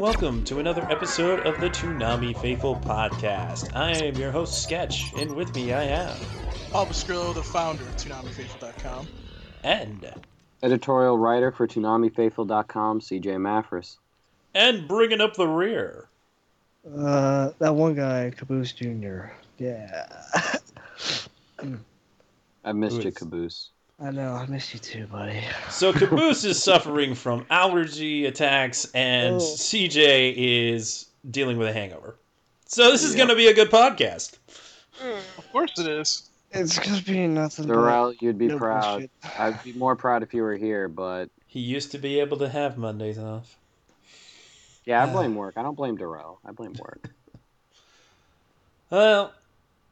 And welcome to another episode of the Toonami Faithful Podcast. I am your host, Sketch, and with me I have. Paul Bascrillo, the founder of ToonamiFaithful.com. And. Editorial writer for ToonamiFaithful.com, CJ Maffris. And bringing up the rear. Uh, that one guy, Caboose Jr. Yeah. I missed you, Caboose. Caboose. I know, I miss you too, buddy. So Caboose is suffering from allergy attacks, and Oh. CJ is dealing with a hangover. So this is Yeah. going to be a good podcast. Of course it is. It's gonna be nothing Darrell, you'd be no proud. bullshit. I'd be more proud if you were here, but He used to be able to have Mondays off. yeah, I Uh. blame work. I don't blame Darrell. I blame work. Well,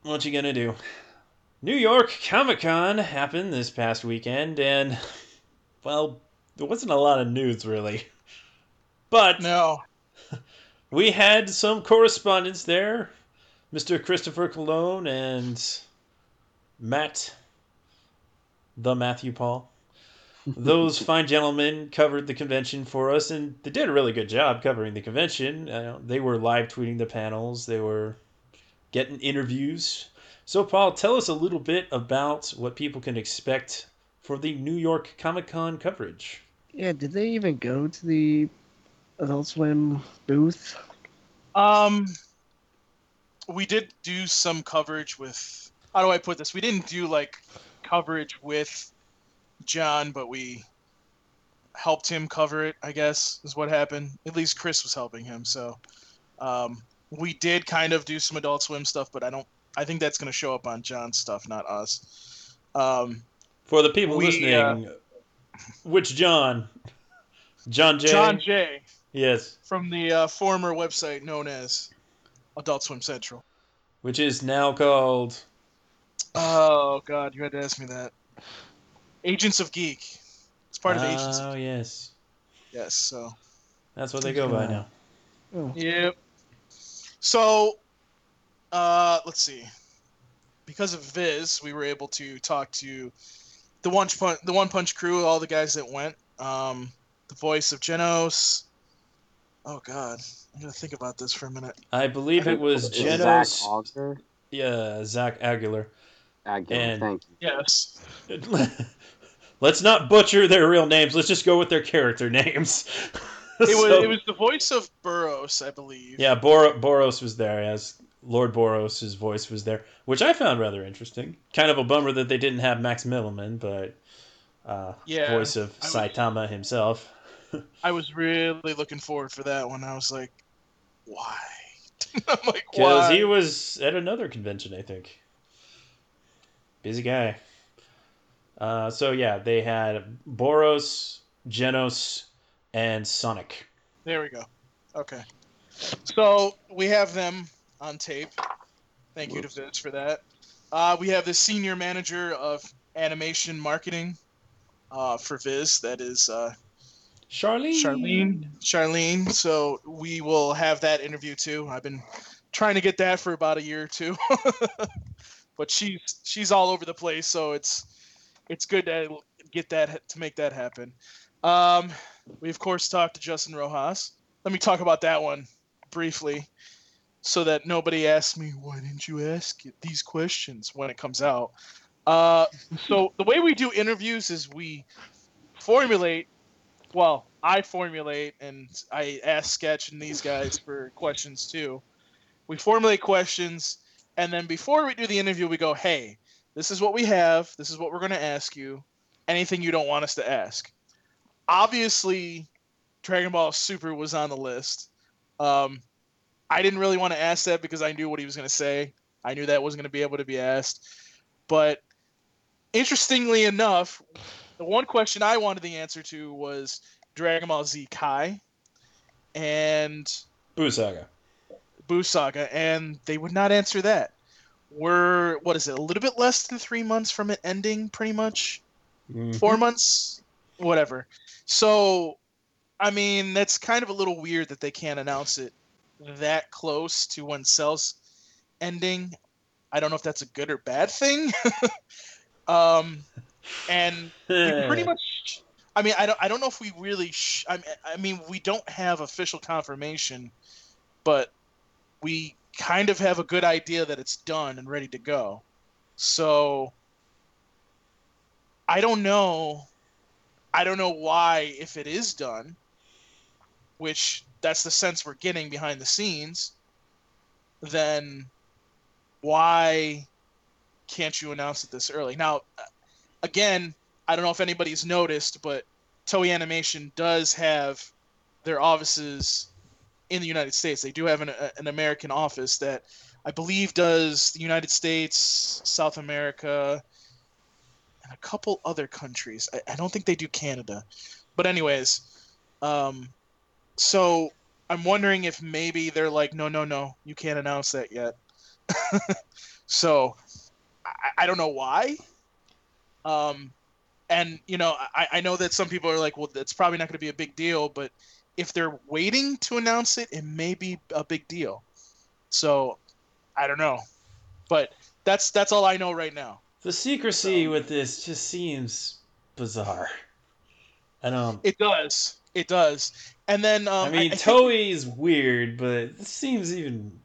what you gonna do? New York Comic Con happened this past weekend, and well, there wasn't a lot of news really. But No. we had some correspondence there, Mr. Christopher Cologne and Matt, the Matthew Paul. Those fine gentlemen covered the convention for us, and they did a really good job covering the convention. Uh, they were live tweeting the panels, they were getting interviews. So, Paul, tell us a little bit about what people can expect for the New York Comic Con coverage. Yeah, did they even go to the Adult Swim booth? Um, we did do some coverage with. How do I put this? We didn't do like coverage with John, but we helped him cover it. I guess is what happened. At least Chris was helping him. So, um, we did kind of do some Adult Swim stuff, but I don't. I think that's going to show up on John's stuff, not us. Um, For the people We, listening, which John? John J. John J. Yes, from the uh, former website known as Adult Swim Central. which is now called. Oh God, you had to ask me that. Agents of Geek. It's part of Agents. Oh yes, Yes. So. that's what they go by now. Oh, Yep. So, uh, let's see. Because of Viz, we were able to talk to the one punch, the one punch crew, all the guys that went. Um, the voice of Genos. Oh God, I'm gonna think about this for a minute. I believe it was Genos. Zach Yeah, Zach Aguilar. Aguilar, And- thank you. Yes. Let's not butcher their real names. Let's just go with their character names. It was So- it was the voice of Boros, I believe. Yeah, Bor- Boros was there as Lord Boros' voice was there, which I found rather interesting. Kind of a bummer that they didn't have Max Mittelman, but uh, Yeah, voice of I was- Saitama himself. I was really looking forward for that one. I was like, why? I'm like, Because he was at another convention, I think. Busy guy. Uh, so yeah, they had Boros, Genos, and Sonic. There we go. Okay. So we have them on tape. Thank you to Viz for that. Uh, we have the senior manager of animation marketing uh, for Viz. That is uh, Charlene. Charlene. Charlene. So we will have that interview too. I've been trying to get that for about a year or two, but she's she's all over the place. So it's it's good to get that to make that happen. Um, we of course talked to Justin Rojas. Let me talk about that one briefly, so that nobody asks me why didn't you ask it these questions when it comes out. Uh, so the way we do interviews is we formulate well, I formulate and I ask Sketch and these guys for questions too. We formulate questions, and then before we do the interview, we go, "Hey, this is what we have. This is what we're going to ask you. Anything you don't want us to ask." Obviously, Dragon Ball Super was on the list. Um, I didn't really want to ask that because I knew what he was going to say. I knew that wasn't going to be able to be asked. But interestingly enough, the one question I wanted the answer to was Dragon Ball Z Kai and Buu Saga. Buu Saga, and they would not answer that. We're what is it? A little bit less than three months from it ending, pretty much. Mhm. Four months, whatever. So, I mean, that's kind of a little weird that they can't announce it that close to when Cell's ending. I don't know if that's a good or bad thing. um, and pretty much i mean i don't i don't know if we really sh- I, mean, I mean we don't have official confirmation but we kind of have a good idea that it's done and ready to go so i don't know i don't know why if it is done which that's the sense we're getting behind the scenes then why can't you announce it this early now again, I don't know if anybody's noticed, but Toei Animation does have their offices in the United States. They do have an, an American office that I believe does the United States, South America, and a couple other countries. I, I don't think they do Canada. But, anyways, um, so I'm wondering if maybe they're like, no, no, no, you can't announce that yet. so I, I don't know why. Um, and you know, I, I know that some people are like, well, that's probably not going to be a big deal, but if they're waiting to announce it, it may be a big deal. So, I don't know, but that's that's all I know right now. The secrecy with this just seems bizarre. I don't. It does, it does, and then um, I mean, I think- Toei's weird, but this seems even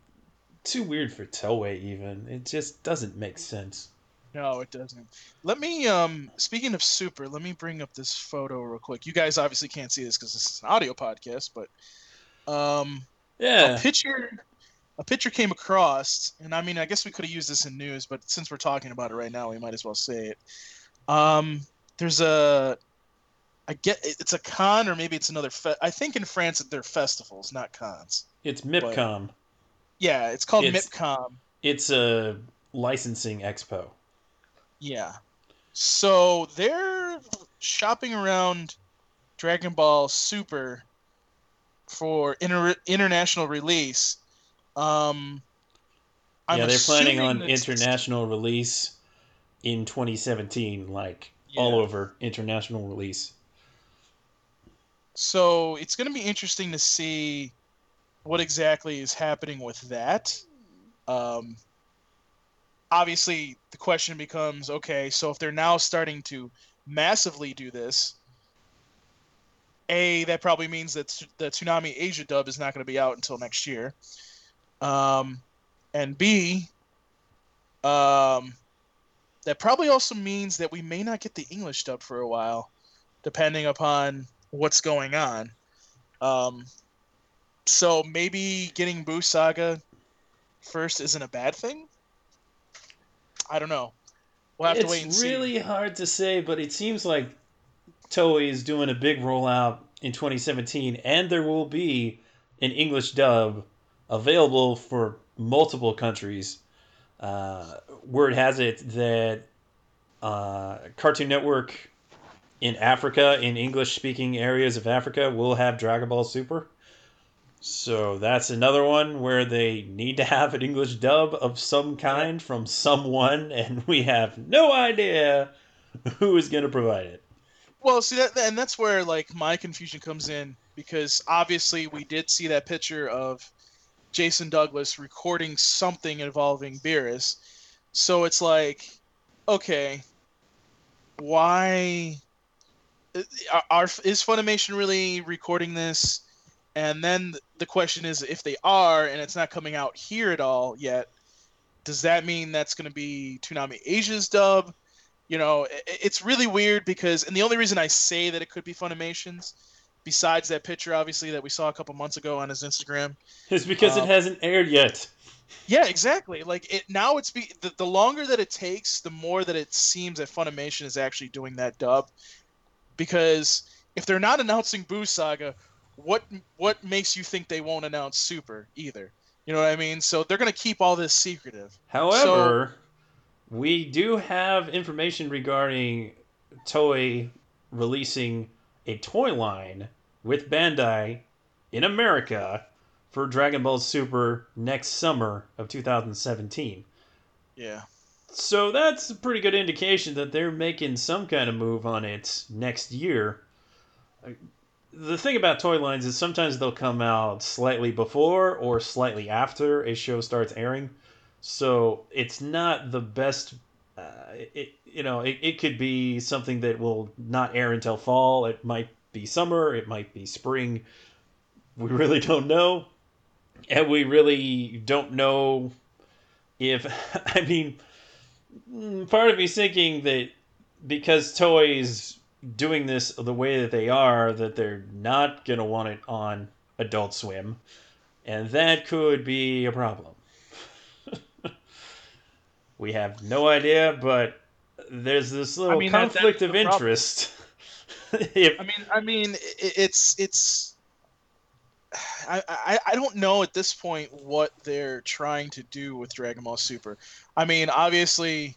too weird for Toei. Even it just doesn't make sense. No, it doesn't. Let me um speaking of super, let me bring up this photo real quick. You guys obviously can't see this because this is an audio podcast, but um Yeah, a picture a picture came across, and I mean I guess we could have used this in news, but since we're talking about it right now, we might as well say it. Um there's a I get it's a con or maybe it's another fe- I think in France they're festivals, not cons. it's MIPCOM. Yeah, it's called It's- MIPCOM. It's a licensing expo. Yeah. So they're shopping around Dragon Ball Super for inter- international release. Um, I'm yeah, they're planning on international release in 2017, like all over international release. So it's going to be interesting to see what exactly is happening with that. Um, obviously, the question becomes okay, so if they're now starting to massively do this, A, that probably means that the Toonami Asia dub is not going to be out until next year. Um, and B, um, that probably also means that we may not get the English dub for a while, depending upon what's going on. Um, so maybe getting Buu Saga first isn't a bad thing. I don't know. We'll have it's to wait and it's really hard to say, but it seems like Toei is doing a big rollout in 2017, and there will be an English dub available for multiple countries. Uh, word has it that uh, Cartoon Network in Africa, in English speaking areas of Africa, will have Dragon Ball Super. So that's another one where they need to have an English dub of some kind from someone, and we have no idea who is going to provide it. Well, see that, and that's where like my confusion comes in because obviously we did see that picture of Jason Douglas recording something involving Beerus, so it's like, okay, why are, are is Funimation really recording this? And then the question is, if they are, and it's not coming out here at all yet, does that mean that's going to be Toonami Asia's dub? you know it's really weird because and the only reason i say that it could be funimation's besides that picture obviously that we saw a couple months ago on his instagram is because Um, it hasn't aired yet. yeah exactly like it now it's be the, the longer that it takes the more that it seems that funimation is actually doing that dub because if they're not announcing boo saga what what makes you think they won't announce super either You know what I mean? So they're gonna keep all this secretive. However, we do have information regarding Toei releasing a toy line with Bandai in America for Dragon Ball Super next summer of 2017. Yeah. So that's a pretty good indication that they're making some kind of move on it next year. The thing about toy lines is sometimes they'll come out slightly before or slightly after a show starts airing. So it's not the best. Uh, it you know it, it could be something that will not air until fall. It might be summer. It might be spring. We really don't know, and we really don't know if I mean part of me's thinking that because Toei's doing this the way that they are, that they're not gonna want it on Adult Swim, and that could be a problem. we have no idea, but there's this little I mean, conflict that's of interest. if I mean, I mean, it's it's. I, I I don't know at this point what they're trying to do with Dragon Ball Super. I mean, obviously,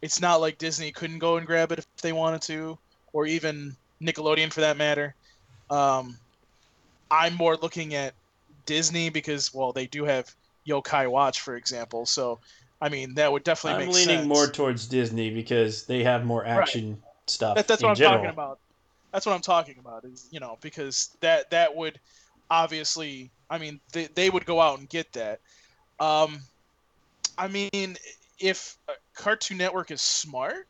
it's not like Disney couldn't go and grab it if they wanted to, or even Nickelodeon for that matter. Um, I'm more looking at Disney because, well, they do have Yokai Watch, for example. So, I mean, that would definitely I'm leaning sense. more towards Disney because they have more action stuff. That, that's what I'm general. talking about. That's what I'm talking about. Is you know because that that would obviously. I mean, they they would go out and get that. Um, I mean, if uh, Cartoon Network is smart,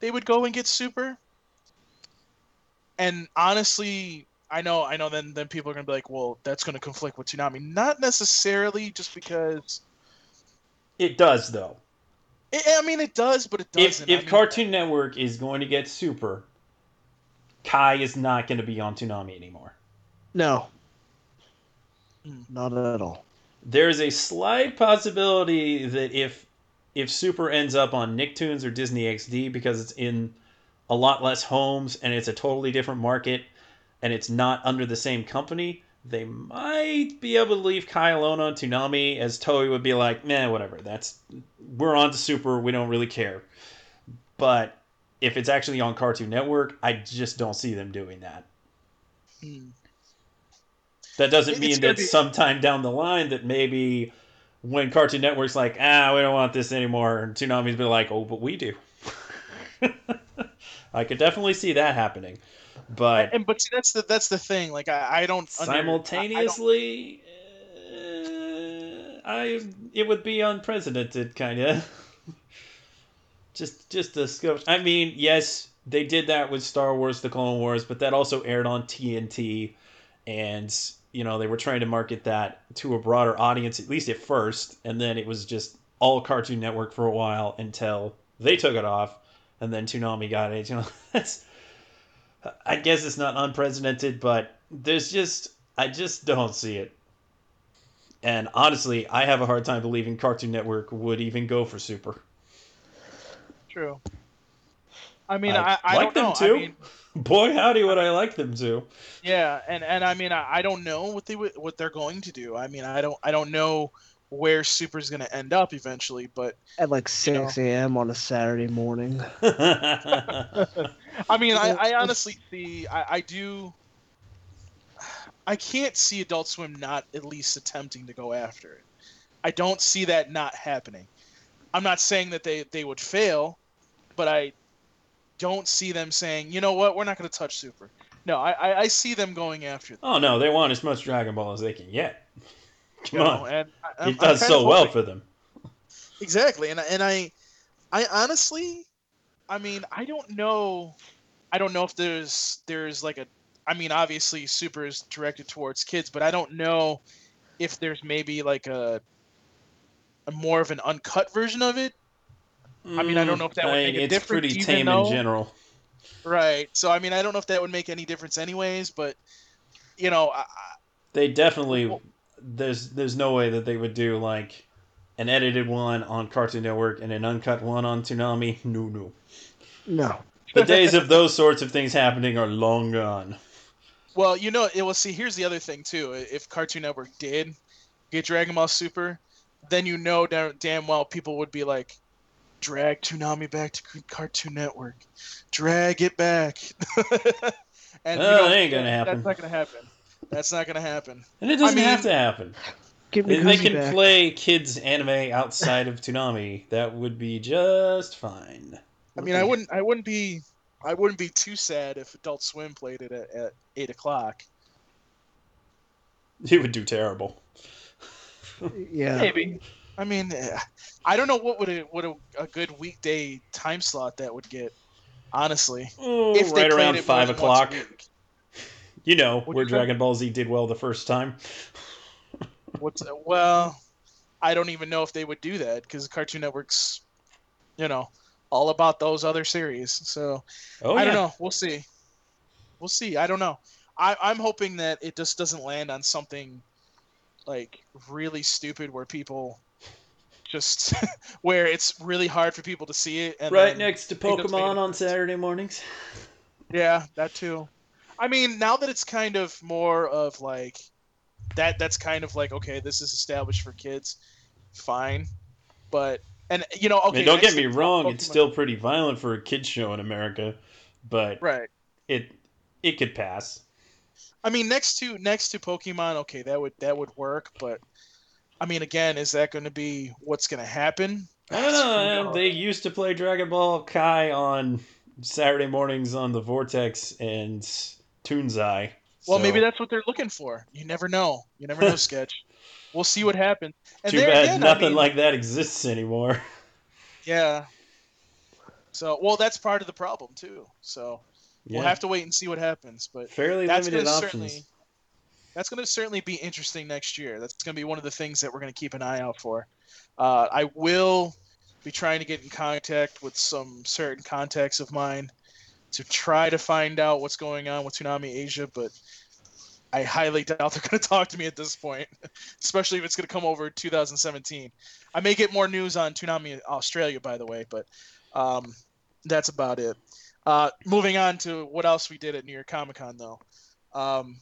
they would go and get Super. And honestly, I know, I know. Then then people are gonna be like, well, that's gonna conflict with Toonami. Not necessarily, just because. It does though. I I mean, it does, but it If doesn't. if I mean, Cartoon Network is going to get Super, Kai is not going to be on Toonami anymore. No. Hmm. Not at all. There's a slight possibility that if if Super ends up on Nicktoons or Disney XD because it's in a lot less homes and it's a totally different market and it's not under the same company, they might be able to leave Kai alone on Toonami as Toei would be like, man, whatever. That's we're on to Super, we don't really care. But if it's actually on Cartoon Network, I just don't see them doing that. That doesn't mean that be- sometime down the line that maybe when Cartoon Network's like, ah, we don't want this anymore, and Toonami's be like, oh, but we do. I could definitely see that happening, but and but see, that's the that's the thing. Like I, I don't under- I- I don't- simultaneously, uh, I it would be unprecedented, kind of. just just the scope. I mean, yes, they did that with Star Wars: The Clone Wars, but that also aired on TNT, and you know they were trying to market that to a broader audience at least at first, and then it was just all Cartoon Network for a while until they took it off, and then Toonami got it. You know, that's. I guess it's not unprecedented, but there's just I just don't see it. And honestly, I have a hard time believing Cartoon Network would even go for Super. True. I mean, I'd I, I like don't them know. to. I mean, Boy, howdy, would I like them to. yeah, and and I mean, I, I don't know what they would- what they're going to do. I mean, I don't I don't know where Super's going to end up eventually, but At like You know. 6 a.m. on a Saturday morning. I mean, I, I honestly see I, I do. I can't see Adult Swim not at least attempting to go after it. I don't see that not happening. I'm not saying that they, they would fail, but I don't see them saying, you know what, we're not going to touch Super. No, I, I, I see them going after them. oh no, they want as much Dragon Ball as they can get. Come you know, on, and I, I'm- it does so well hoping- for them. Exactly, and I- and I, I honestly, I mean, I don't know, I don't know if there's there's like a, I mean, obviously Super is directed towards kids, but I don't know if there's maybe like a, a more of an uncut version of it. I mean, I don't know if that would Mm, make a it's difference pretty even tame though- in general. Right. So I mean, I don't know if that would make any difference anyways, but you know, I, I- They definitely Well- there's there's no way that they would do like an edited one on Cartoon Network and an uncut one on Toonami. No, no. No. The days of those sorts of things happening are long gone. Well, you know, it will see. Here's the other thing too. If Cartoon Network did get Dragon Ball Super, then you know da- damn well people would be like, drag Toonami back to Cartoon Network, drag it back. and you Oh, know, that ain't gonna happen. That's not gonna happen. That's not gonna happen. And it doesn't I mean- have to happen. Give me If they can back. play kids anime outside of Toonami, that would be just fine. I mean, I wouldn't, I wouldn't be, I wouldn't be too sad if Adult Swim played it at, at eight o'clock. It would do terrible. Yeah. Maybe. I mean, I don't know what would a what a, a good weekday time slot that would get. Honestly, Oh, if they right around five o'clock. You know What'd where you? Dragon Ball Z did well the first time. What's well, I don't even know if they would do that because Cartoon Network's, you know, all about those other series. So Oh I yeah. don't know. We'll see. We'll see. I don't know. I, I'm hoping that it just doesn't land on something like really stupid where people just where it's really hard for people to see it. And Right next to it doesn't make Pokemon on. Saturday mornings. Yeah, that too. I mean, now that it's kind of more of like that that's kind of like okay, this is established for kids. Fine. But and you know, I okay, mean, don't get me to wrong; it's still pretty violent for a kids show in America, but right. it it could pass. I mean, next to next to Pokemon, okay, that would that would work, but I mean, again, is that going to be what's going to happen? I don't know. Who knows? They used to play Dragon Ball Kai on Saturday mornings on the Vortex and Toonzai. Well, so- maybe that's what they're looking for. You never know. You never know, Sketch. We'll see what happens. And too bad again, I nothing mean, like that exists anymore. yeah. So, well, that's part of the problem too. So Yeah, we'll have to wait and see what happens. But fairly that's limited gonna options. certainly that's going to certainly be interesting next year. That's going to be one of the things that we're going to keep an eye out for. Uh, I will be trying to get in contact with some certain contacts of mine to try to find out what's going on with Toonami Asia, but I highly doubt they're going to talk to me at this point, especially if it's going to come over 2017. I may get more news on Toonami Australia, by the way, but um, that's about it. Uh, moving on to what else we did at New York Comic Con, though. Um,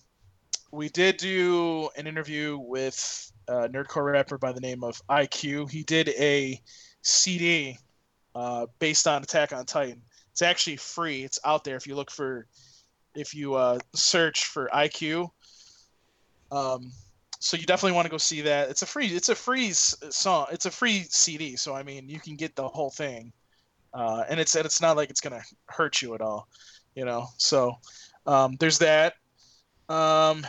we did do an interview with a nerdcore rapper by the name of IQ. He did a CD uh, based on Attack on Titan. It's actually free. It's out there if you look for, if you uh, search for IQ. Um, so you definitely want to go see that. It's a free. It's a free song. It's a free CD. So I mean, you can get the whole thing, uh, and it's and it's not like it's gonna hurt you at all, you know. So um, there's that. Um,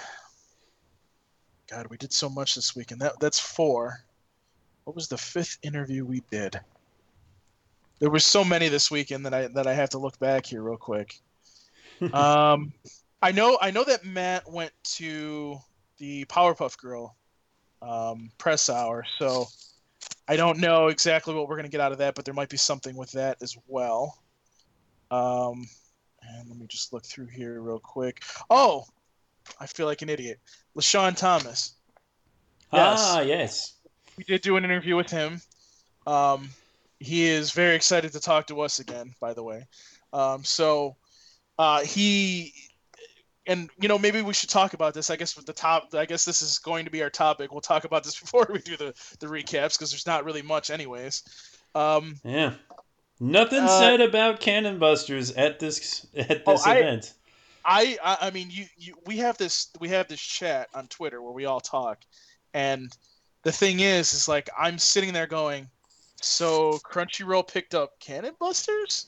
God, we did so much this week, and that that's four. What was the fifth interview we did? There were so many this weekend that I that I have to look back here real quick. um, I know I know that Matt went to the Powerpuff Girl um, press hour, so I don't know exactly what we're gonna get out of that, but there might be something with that as well. Um, and let me just look through here real quick. Oh, I feel like an idiot. LeSean Thomas. Yes. Ah, yes. We did do an interview with him. Um, he is very excited to talk to us again, by the way. Um, so uh, he and you know maybe we should talk about this. I guess with the top. I guess this is going to be our topic. We'll talk about this before we do the the recaps because there's not really much, anyways. Um, Yeah. Nothing Uh, said about Cannon Busters at this at Oh, this I- event. I, I mean you, you we have this we have this chat on Twitter where we all talk, and the thing is is like I'm sitting there going, so Crunchyroll picked up Cannon Busters,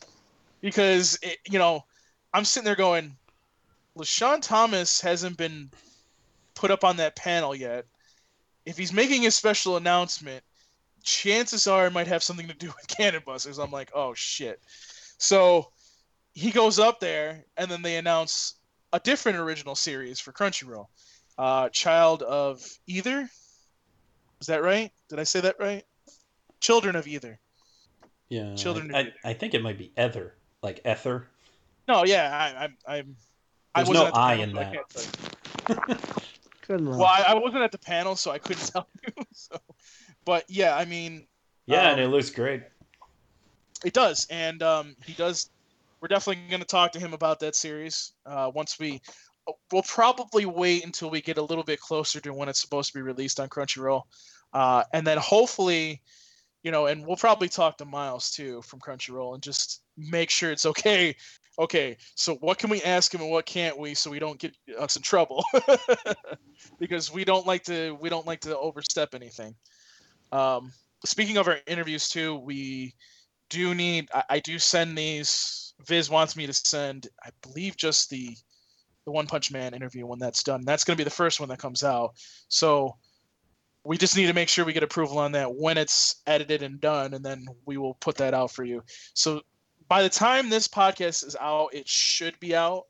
because it, you know I'm sitting there going, LeSean Thomas hasn't been put up on that panel yet. If he's making a special announcement, chances are it might have something to do with Cannon Busters. I'm like, oh shit. So he goes up there, and then they announce a different original series for Crunchyroll. Uh, Child of Either. Is that right? Did I say that right? Children of Either. Yeah. Children I, of I, I think it might be Ether, like Ether. No, yeah, I, I'm. I'm I There's wasn't no at the I in that. can't tell you. Good enough. Well, I, I wasn't at the panel, so I couldn't tell you. So, but yeah, I mean, Yeah, Um, and it looks great. It does, and um, he does. We're definitely going to talk to him about that series uh, once we we'll probably wait until we get a little bit closer to when it's supposed to be released on Crunchyroll, uh, and then hopefully, you know, and we'll probably talk to Miles too from Crunchyroll and just make sure it's okay. Okay, so what can we ask him and what can't we, so we don't get us in trouble, because we don't like to we don't like to overstep anything. Um, speaking of our interviews too, we do need I, I do send these. Viz wants me to send, I believe, just the the One Punch Man interview when that's done. That's going to be the first one that comes out. So we just need to make sure we get approval on that when it's edited and done, and then we will put that out for you. So by the time this podcast is out, it should be out.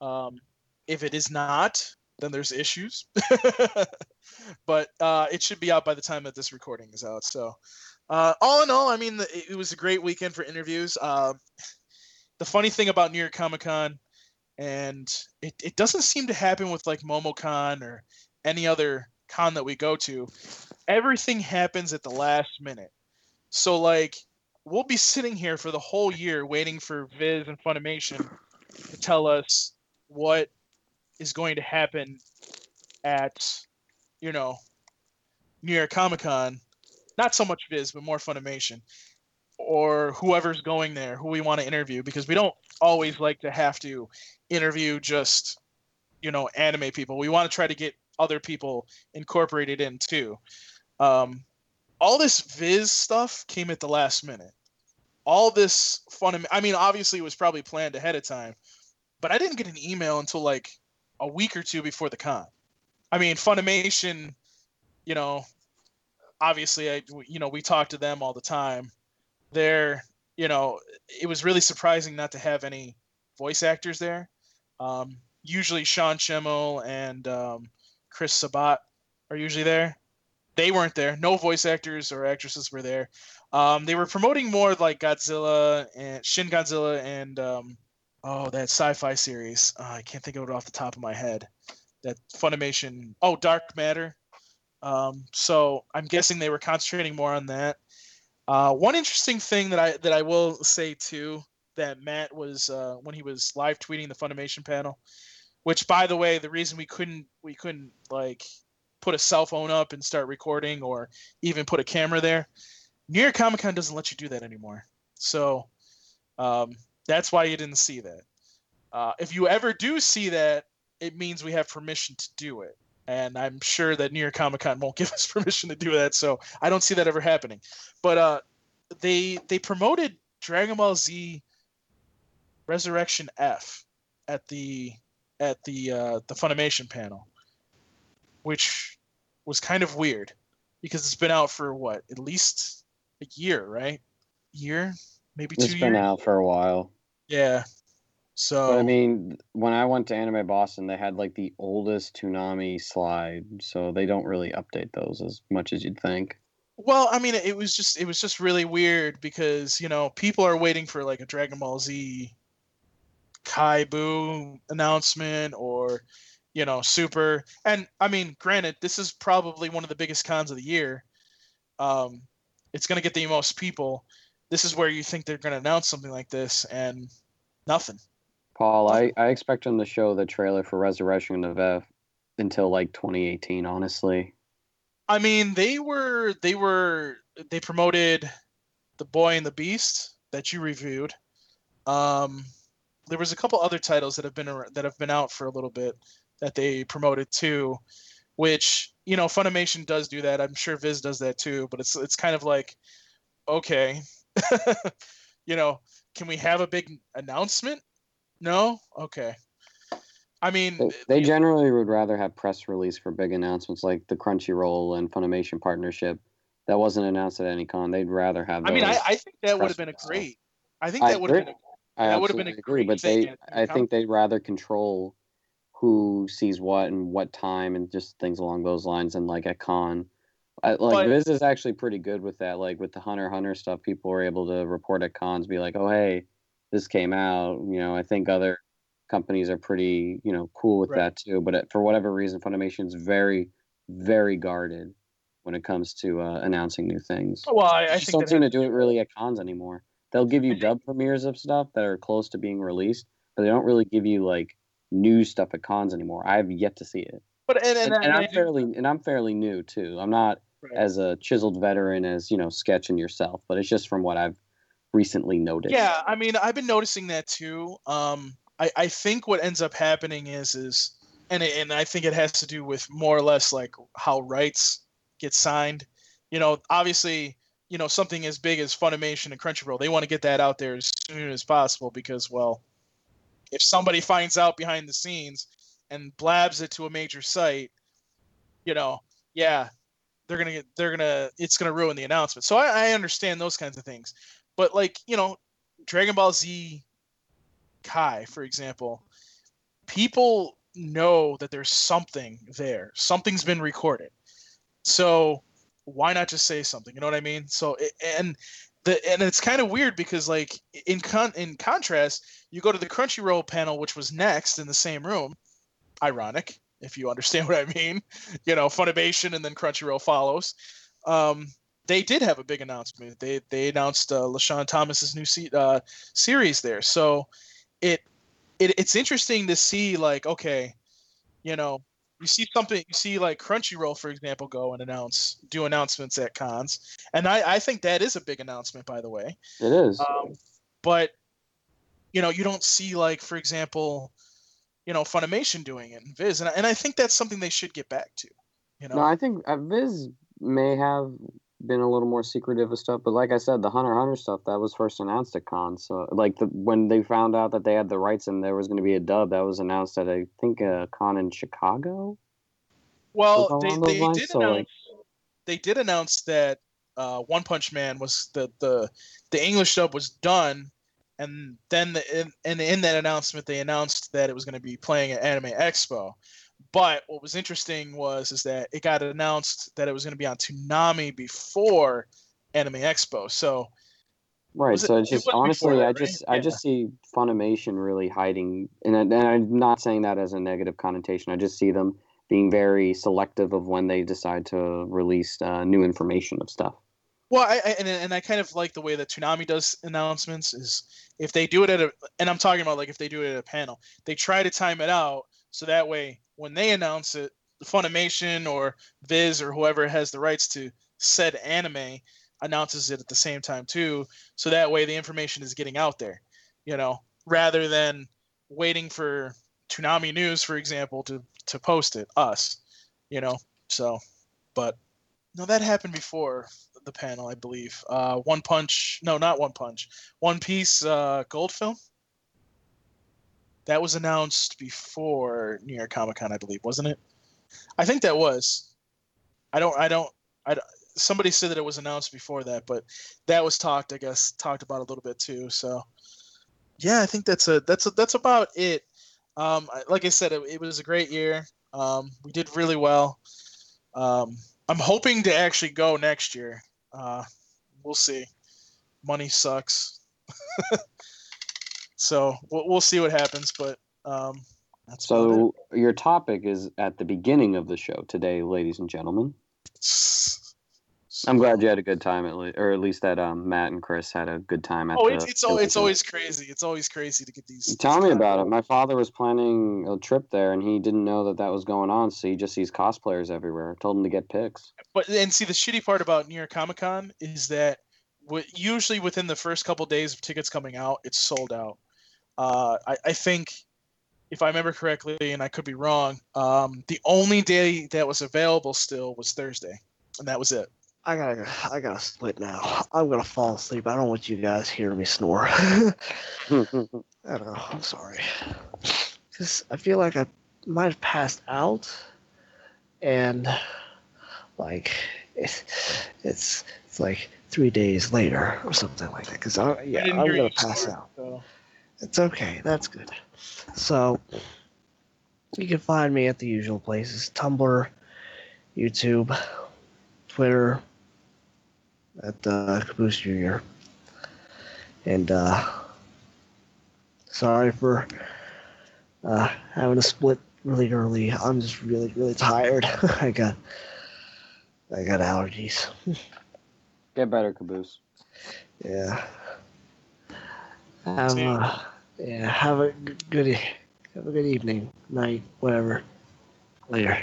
Um, if it is not, then there's issues. but uh, it should be out by the time that this recording is out. So, uh, all in all, I mean, it, was a great weekend for interviews. Uh, the funny thing about New York Comic Con, and it, it doesn't seem to happen with like MomoCon or any other con that we go to, everything happens at the last minute. So, like, we'll be sitting here for the whole year waiting for Viz and Funimation to tell us what is going to happen at, you know, New York Comic Con. Not so much Viz, but more Funimation or whoever's going there who we want to interview because we don't always like to have to interview just, you know, anime people. We want to try to get other people incorporated in too. Um, all this Viz stuff came at the last minute. All this fun. I mean, obviously, it was probably planned ahead of time, but I didn't get an email until like a week or two before the con. I mean, Funimation, you know, obviously, I you know we talk to them all the time. They're you know, it was really surprising not to have any voice actors there. Um, usually, Sean Schemmel and um, Chris Sabat are usually there. They weren't there. No voice actors or actresses were there. Um, they were promoting more like Godzilla and Shin Godzilla and um, oh that sci-fi series. Uh, I can't think of it off the top of my head. That Funimation. Oh, Dark Matter. Um, so I'm guessing they were concentrating more on that. Uh, one interesting thing that I that I will say too that Matt was uh, when he was live tweeting the Funimation panel, which by the way, the reason we couldn't we couldn't like put a cell phone up and start recording or even put a camera there. New York Comic Con doesn't let you do that anymore. So um, that's why you didn't see that. Uh, if you ever do see that, it means we have permission to do it. And I'm sure that New York Comic Con won't give us permission to do that. So I don't see that ever happening. But uh, they they promoted Dragon Ball Z Resurrection F at the at the uh, the Funimation panel, which was kind of weird because it's been out for what at least a year, right? Year, maybe two It's years. been out for a while. Yeah. So But I mean, when I went to Anime Boston, they had like the oldest Toonami slide, so they don't really update those as much as you'd think. Well, I mean, it was just it was just really weird because you know people are waiting for like a Dragon Ball Z Kai Buu announcement or you know Super, and I mean, granted, this is probably one of the biggest cons of the year. Um, it's gonna get the most people. This is where you think they're gonna announce something like this, and nothing. Paul, I, I expect them to show the trailer for Resurrection of F until like 2018, honestly. I mean, they were they were they promoted the Boy and the Beast that you reviewed. Um, there was a couple other titles that have been that have been out for a little bit that they promoted too, which you know Funimation does do that. I'm sure Viz does that too, but it's it's kind of like, okay, you know, can we have a big announcement? No, okay. I mean, They, they generally would rather have press release for big announcements like the Crunchyroll and Funimation partnership that wasn't announced at any con. They'd rather have. I mean, I. I think that would have been a great. I think that would have been. I that would've been a agree, great but they, I think they'd rather control who sees what and what time and just things along those lines and like at con. I, like But- Viz is actually pretty good with that. Like with the Hunter Hunter stuff, people were able to report at cons, be like, "Oh, hey, this came out." You know, I think other companies are pretty, you know, cool with Right. that too. But it- for whatever reason, Funimation's very, very guarded when it comes to uh, announcing new things. Well, I, I just think don't seem to do it really at cons anymore. They'll give you dub premieres of stuff that are close to being released, but they don't really give you like new stuff at cons anymore. I have yet to see it, But and, and, and, and I'm fairly and I'm fairly new too. I'm not right. as a chiseled veteran as you know sketching yourself, but it's just from what I've recently noticed. Yeah, I mean, I've been noticing that too. Um, I, I think what ends up happening is is and it, and I think it has to do with more or less like how rights get signed. You know, obviously, you know something as big as Funimation and Crunchyroll, they want to get that out there as soon as possible because, well, if somebody finds out behind the scenes and blabs it to a major site, you know, yeah, they're gonna get, they're gonna, it's gonna ruin the announcement. So I, I understand those kinds of things, but like you know, Dragon Ball Z Kai, for example, people know that there's something there. Something's been recorded. So why not just say something? You know what I mean? So and the and it's kind of weird because like in con in contrast, you go to the Crunchyroll panel, which was next in the same room. Ironic, if you understand what I mean. You know, Funimation and then Crunchyroll follows. Um, they did have a big announcement. They they announced uh, LeSean Thomas's new se- uh, series there. So it, it it's interesting to see like okay, you know, you see something you see like Crunchyroll for example go and announce do announcements at cons, and I I think that is a big announcement by the way. it is. Um, but you know you don't see like for example, you know Funimation doing it and Viz, and I, and I think that's something they should get back to. You know, No, I think uh, Viz may have been a little more secretive of stuff, but like I said, the Hunter Hunter stuff that was first announced at con. So like the when they found out that they had the rights and there was going to be a dub, that was announced at I think a con in Chicago. Well, they, they did so, announce like- they did announce that uh, One Punch Man was the the the English dub was done, and then the, in, and in that announcement they announced that it was going to be playing at Anime Expo. But what was interesting was is that it got announced that it was going to be on Toonami before Anime Expo. So Right. Was it- so it's just before honestly, I right? just I just see Funimation really hiding, and, I- and I'm not saying that as a negative connotation. I just see them being very selective of when they decide to release uh, new information of stuff. Well, I, I and, and I kind of like the way that Toonami does announcements is if they do it at a and I'm talking about like if they do it at a panel, they try to time it out so that way when they announce it, Funimation or Viz or whoever has the rights to said anime announces it at the same time too, so that way the information is getting out there, you know, rather than waiting for Toonami News, for example, to to post it us, you know. So, but no, that happened before the panel, I believe. Uh, One Punch, no, not One Punch. One Piece uh, Gold Film. That was announced before New York Comic Con, I believe, wasn't it? I think that was. I don't. I don't. I. don't- Somebody said that it was announced before that, but that was talked. I guess talked about a little bit too. So, yeah, I think that's a that's a, that's about it. Um, like I said, it, it was a great year. Um, we did really well. Um, I'm hoping to actually go next year. Uh, we'll see. Money sucks, so we'll, we'll see what happens. But um, that's So your topic is at the beginning of the show today, ladies and gentlemen. I'm glad you had a good time at least, or at least that um, Matt and Chris had a good time at Oh, the. it's it's, al- it's always crazy. It's always crazy to get these. Tell these me about it. My father was planning a trip there, and he didn't know that that was going on. So he just sees cosplayers everywhere. I told him to get pics. But and see, the shitty part about New York Comic Con is that w- usually within the first couple days of tickets coming out, it's sold out. Uh, I, I think, if I remember correctly, and I could be wrong, um, the only day that was available still was Thursday, and that was it. I gotta, I gotta split now. I'm gonna fall asleep. I don't want you guys hearing me snore. I don't know. I'm sorry. Cause I feel like I might have passed out, and like it's it's it's like three days later or something like that. Cause I yeah, I I'm gonna pass snore, out. so- It's okay. That's good. So you can find me at the usual places: Tumblr, YouTube, Twitter, at uh, Caboose Junior. And uh, sorry for uh, having to split really early. I'm just really, really tired. I got, I got allergies. get better, Caboose. Yeah. Have Same. a, yeah. Have a g- good, e- Have a good evening, night, whatever. Later.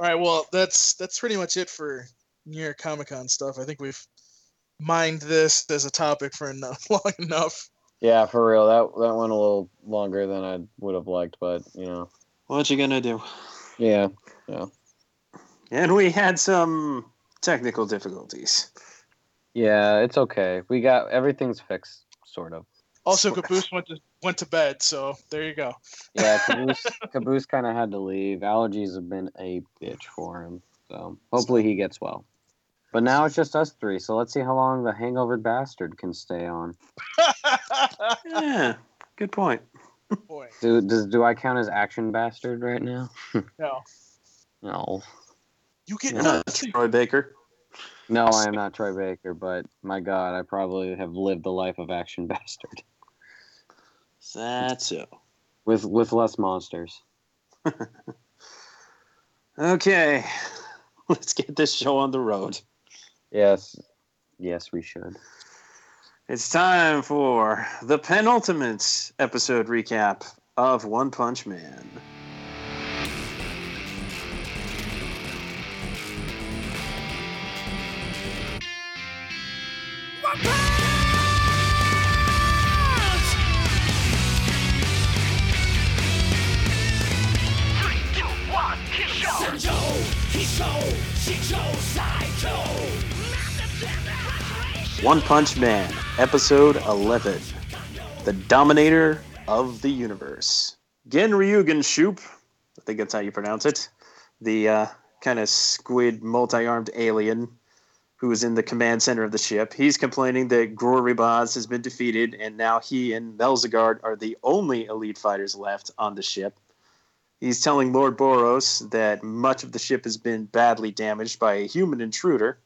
All right, well, that's that's pretty much it for New York Comic Con stuff. I think we've mined this as a topic for enough, long enough. Yeah, for real. That that went a little longer than I would have liked, but you know. What you gonna do? Yeah. Yeah. And we had some technical difficulties. Yeah, it's okay. We got everything's fixed, sort of. Also, Sort. Caboose went to went to bed, so there you go. Yeah, Caboose, Caboose kind of had to leave. Allergies have been a bitch for him, so hopefully he gets well. But now it's just us three, so let's see how long the hangover bastard can stay on. Yeah, good point. Boy, Do does do I count as action bastard right now? no, No, you get You're not nothing. Troy Baker. No, I am not Troy Baker, but my God, I probably have lived the life of action bastard That's so. with with less monsters. Okay, let's get this show on the road. Yes, yes, we should. It's time for the penultimate episode recap of One Punch Man. One Punch Man, episode 11 The Dominator of the Universe. Gen Ryugen Shoop, I think that's how you pronounce it, the uh, kind of squid multi armed alien who is in the command center of the ship. He's complaining that Groribaz has been defeated, and now he and Melzagard are the only elite fighters left on the ship. He's telling Lord Boros that much of the ship has been badly damaged by a human intruder,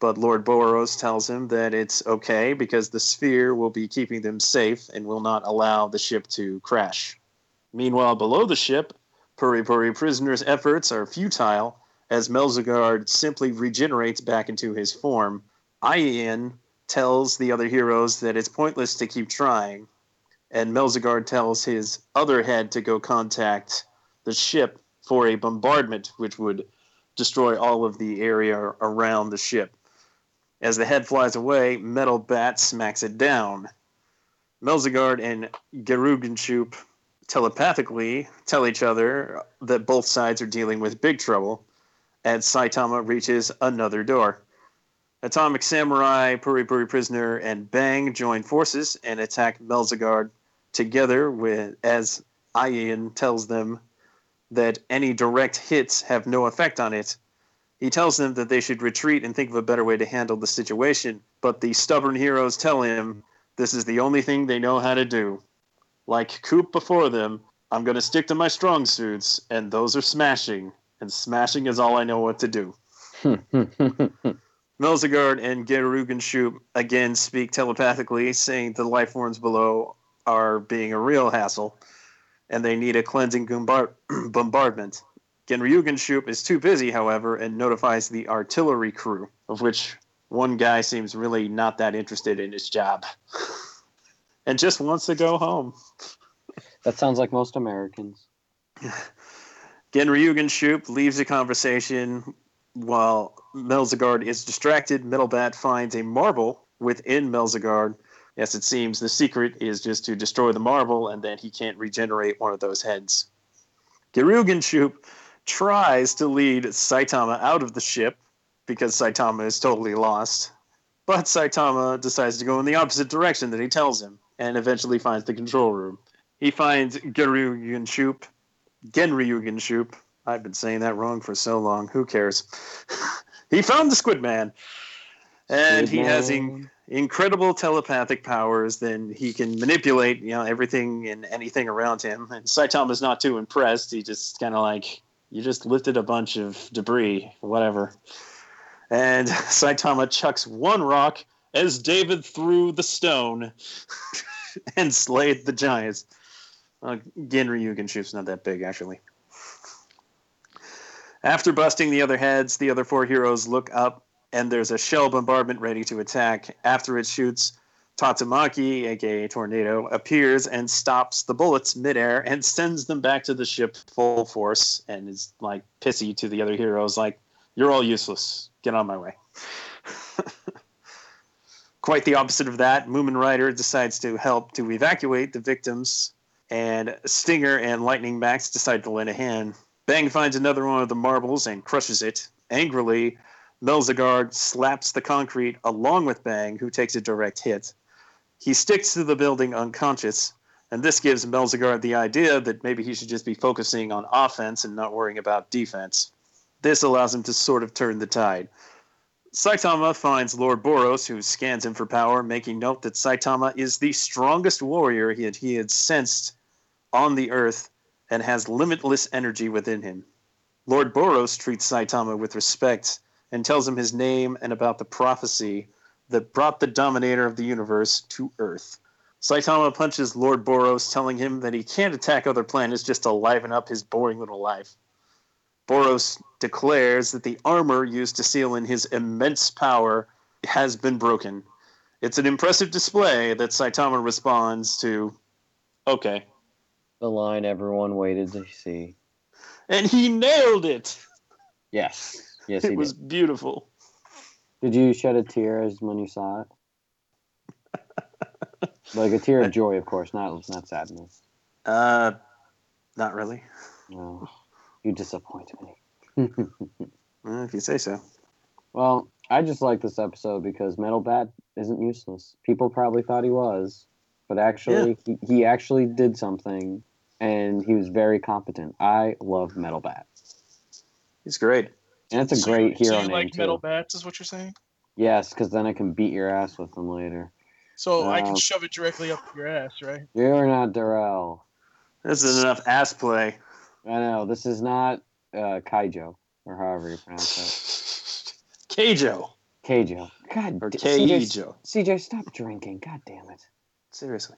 but Lord Boros tells him that it's okay because the sphere will be keeping them safe and will not allow the ship to crash. Meanwhile, below the ship, Puri Puri Prisoner's efforts are futile as Melzagard simply regenerates back into his form. Ian tells the other heroes that it's pointless to keep trying, and Melzagard tells his other head to go contact the ship for a bombardment which would destroy all of the area around the ship. As the head flies away, Metal Bat smacks it down. Melzagard and Gerugenshoup telepathically tell each other that both sides are dealing with big trouble as Saitama reaches another door. Atomic Samurai, Puri Puri Prisoner, and Bang join forces and attack Melzagard together with as Ian tells them that any direct hits have no effect on it. He tells them that they should retreat and think of a better way to handle the situation, but the stubborn heroes tell him this is the only thing they know how to do. Like Coop before them, I'm going to stick to my strong suits, and those are smashing, and smashing is all I know what to do. Melzagard and Gerugenshoop again speak telepathically, saying the life forms below are being a real hassle, and they need a cleansing bombard- bombardment. Genryugenshoop is too busy, however, and notifies the artillery crew, of which one guy seems really not that interested in his job, and just wants to go home. that sounds like most Americans. Genryugenshoop leaves the conversation while Melzagard is distracted. Metal Bat finds a marble within Melzagard. Yes, it seems the secret is just to destroy the marble and then he can't regenerate one of those heads. Gerugenshoop tries to lead Saitama out of the ship because Saitama is totally lost. But Saitama decides to go in the opposite direction that he tells him and eventually finds the control room. He finds Gerugenshoop Genryugenshoop. I've been saying that wrong for so long. Who cares? he found the Squid Man. And he has in- incredible telepathic powers. Then he can manipulate, you know, everything and anything around him. And Saitama's not too impressed. He just kind of like, you just lifted a bunch of debris, whatever. And Saitama chucks one rock as David threw the stone and slayed the giants. Uh, Genryugenshoop's not that big, actually. After busting the other heads, the other four heroes look up, and there's a shell bombardment ready to attack. After it shoots Tatsumaki, aka Tornado, appears and stops the bullets midair and sends them back to the ship full force and is like pissy to the other heroes, like, You're all useless. Get on my way. Quite the opposite of that, Mumen Rider decides to help to evacuate the victims, and Stinger and Lightning Max decide to lend a hand. Bang finds another one of the marbles and crushes it. Angrily, Melzagard slaps the concrete along with Bang, who takes a direct hit. He sticks to the building unconscious, and this gives Melzagard the idea that maybe he should just be focusing on offense and not worrying about defense. This allows him to sort of turn the tide. Saitama finds Lord Boros, who scans him for power, making note that Saitama is the strongest warrior he had, he had sensed on the earth and has limitless energy within him. Lord Boros treats Saitama with respect and tells him his name and about the prophecy that brought the Dominator of the universe to Earth. Saitama punches Lord Boros, telling him that he can't attack other planets just to liven up his boring little life. Boros declares that the armor used to seal in his immense power has been broken. It's an impressive display that Saitama responds to, okay. The line everyone waited to see. And he nailed it! Yes. Yes, it he was did. beautiful. Did you shed a tear as when you saw it? like a tear of joy, of course, not not sadness. Uh, not really. No, you disappoint me. Uh, if you say so. well, I just like this episode because Metal Bat isn't useless. People probably thought he was, but actually, he, he actually did something, and he was very competent. I love Metal Bat, He's great. And it's a So great you- so hero you name like too. metal bats, is what you're saying? Yes, because then I can beat your ass with them later. So I can Um, shove it directly up your ass, right? You're not Darrell. This is enough ass play. I know this is not uh, Kaijo or however you pronounce it. Keijo. Keijo. God, Or d- CJ, Keijo. CJ, stop drinking. God damn it. Seriously.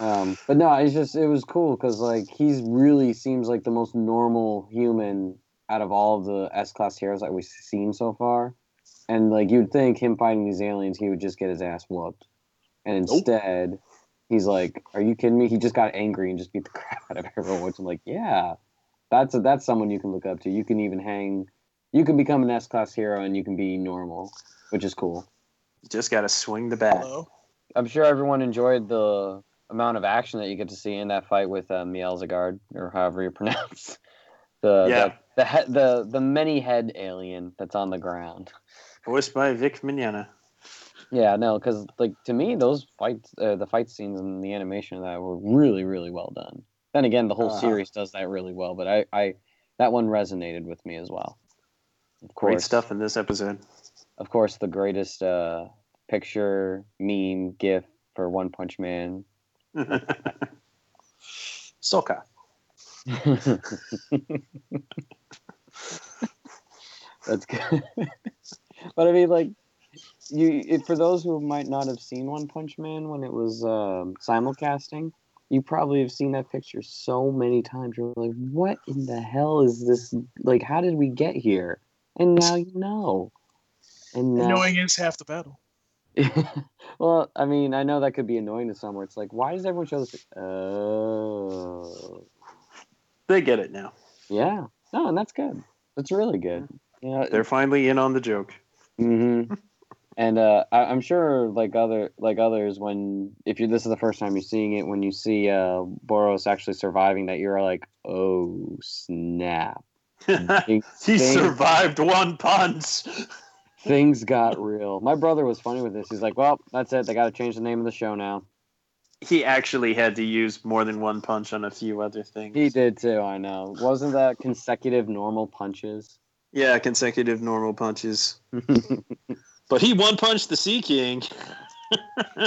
Um, but no, it's just it was cool because like he's really seems like the most normal human out of all of the S class heroes that we've seen so far. And like you'd think him fighting these aliens, he would just get his ass whooped, and Nope. instead, he's like, "Are you kidding me?" He just got angry and just beat the crap out of everyone. Which I'm like, yeah, that's a, that's someone you can look up to. You can even hang, you can become an S class hero and you can be normal, which is cool. You just got to swing the bat. Hello. I'm sure everyone enjoyed the amount of action that you get to see in that fight with uh, Mielzagard, or however you pronounce the Yeah. the the, he- the the many head alien that's on the ground. Voiced by Vic Mignogna. Yeah, no, because like to me, those fights, uh, the fight scenes and the animation of that were really, really well done. Then again, the whole Uh-huh. series does that really well, but I, I, that one resonated with me as well. Of course, Great stuff in this episode. Of course, the greatest uh, picture, meme, gif for One Punch Man Soka. That's good. but I mean, like, you it, for those who might not have seen One Punch Man when it was um, simulcasting, you probably have seen that picture so many times. You're like, what in the hell is this? Like, how did we get here? And now you know. And now, Knowing is half the battle. well, I mean, I know that could be annoying to some. Where it's like, why does everyone show this? Oh, They get it now. yeah. No, and that's good. That's really good. Yeah, They're finally in on the joke. hmm And uh, I, I'm sure, like other like others, when if you this is the first time you're seeing it, when you see uh, Boros actually surviving, that you're like, oh snap! He things- survived one punch. things got real. My brother was funny with this. He's like, well, that's it. They got to change the name of the show now. He actually had to use more than one punch on a few other things. He did too. I know. Wasn't that consecutive normal punches? Yeah, consecutive normal punches. But he one punched the Sea King.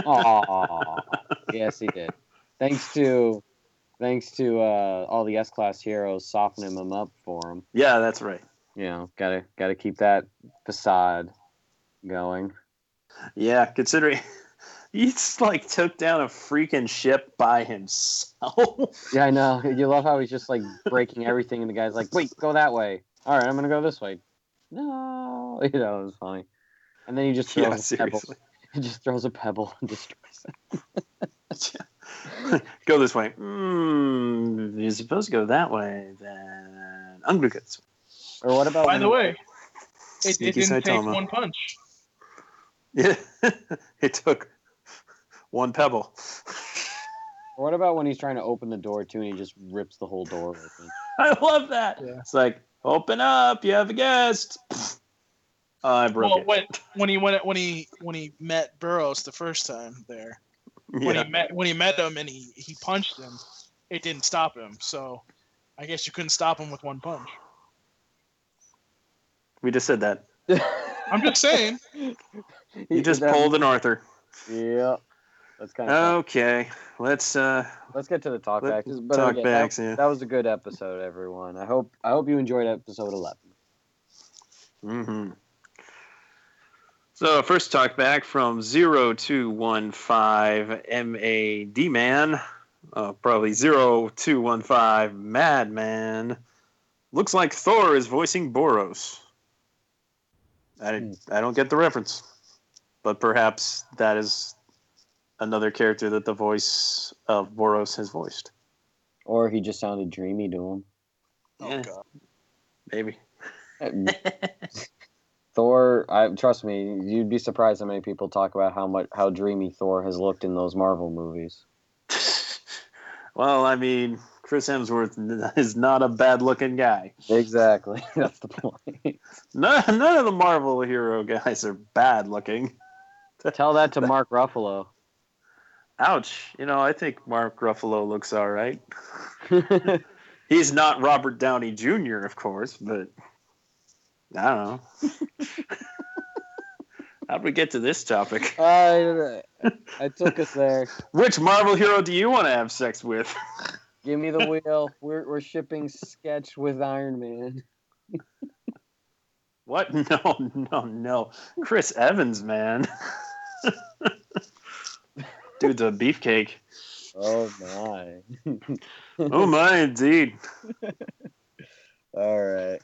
Aw. yes, he did. Thanks to, thanks to uh, all the S class heroes softening him up for him. Yeah, that's right. You know, gotta gotta keep that facade going. Yeah, considering he just like took down a freaking ship by himself. Yeah, I know. You love how he's just like breaking everything, and the guy's like, "Wait, go that way." All right, I'm gonna go this way. No, you know, it was funny. And then he just throws yeah, a pebble. seriously. He just throws a pebble and destroys it. go this way. Mm, you're supposed to go that way. Then I'm gonna go this way. Or what about By the way, it, it didn't take one punch. Yeah, it took one pebble. What about when he's trying to open the door too and he just rips the whole door open? I love that. Yeah. It's like, open up, you have a guest. Oh, I broke Well, it. when when he went when he when he met Boros the first time there, when Yeah. he met when he met him and he he punched him, it didn't stop him. So, I guess you couldn't stop him with one punch. We just said that. I'm just saying. You just pulled an Arthur. Yeah. That's kind of. Okay, let's uh Let's get to the talk let- backs. But talk again, backs, that, yeah. that was a good episode, everyone. I hope I hope you enjoyed episode eleven. Mm-hmm. So first talk back from zero two one five M A D Man, uh, probably 0215 Madman. Looks like Thor is voicing Boros. I, I don't get the reference, but perhaps that is another character that the voice of Boros has voiced. Or he just sounded dreamy to him. Oh Yeah. god. Maybe. Thor, I trust me, you'd be surprised how many people talk about how much how dreamy Thor has looked in those Marvel movies. well, I mean, Chris Hemsworth is not a bad looking guy. Exactly. That's the point. None, none of the Marvel hero guys are bad looking. Tell that to Mark Ruffalo. Ouch. You know, I think Mark Ruffalo looks all right. He's not Robert Downey Jr., of course, but I don't know. How'd we get to this topic? I, I took us there. Which Marvel hero do you want to have sex with? Give me the wheel. We're, we're shipping sketch with Iron Man. What? No, no, no. Chris Evans, man. Dude's a beefcake. Oh my. Oh my, indeed. All right.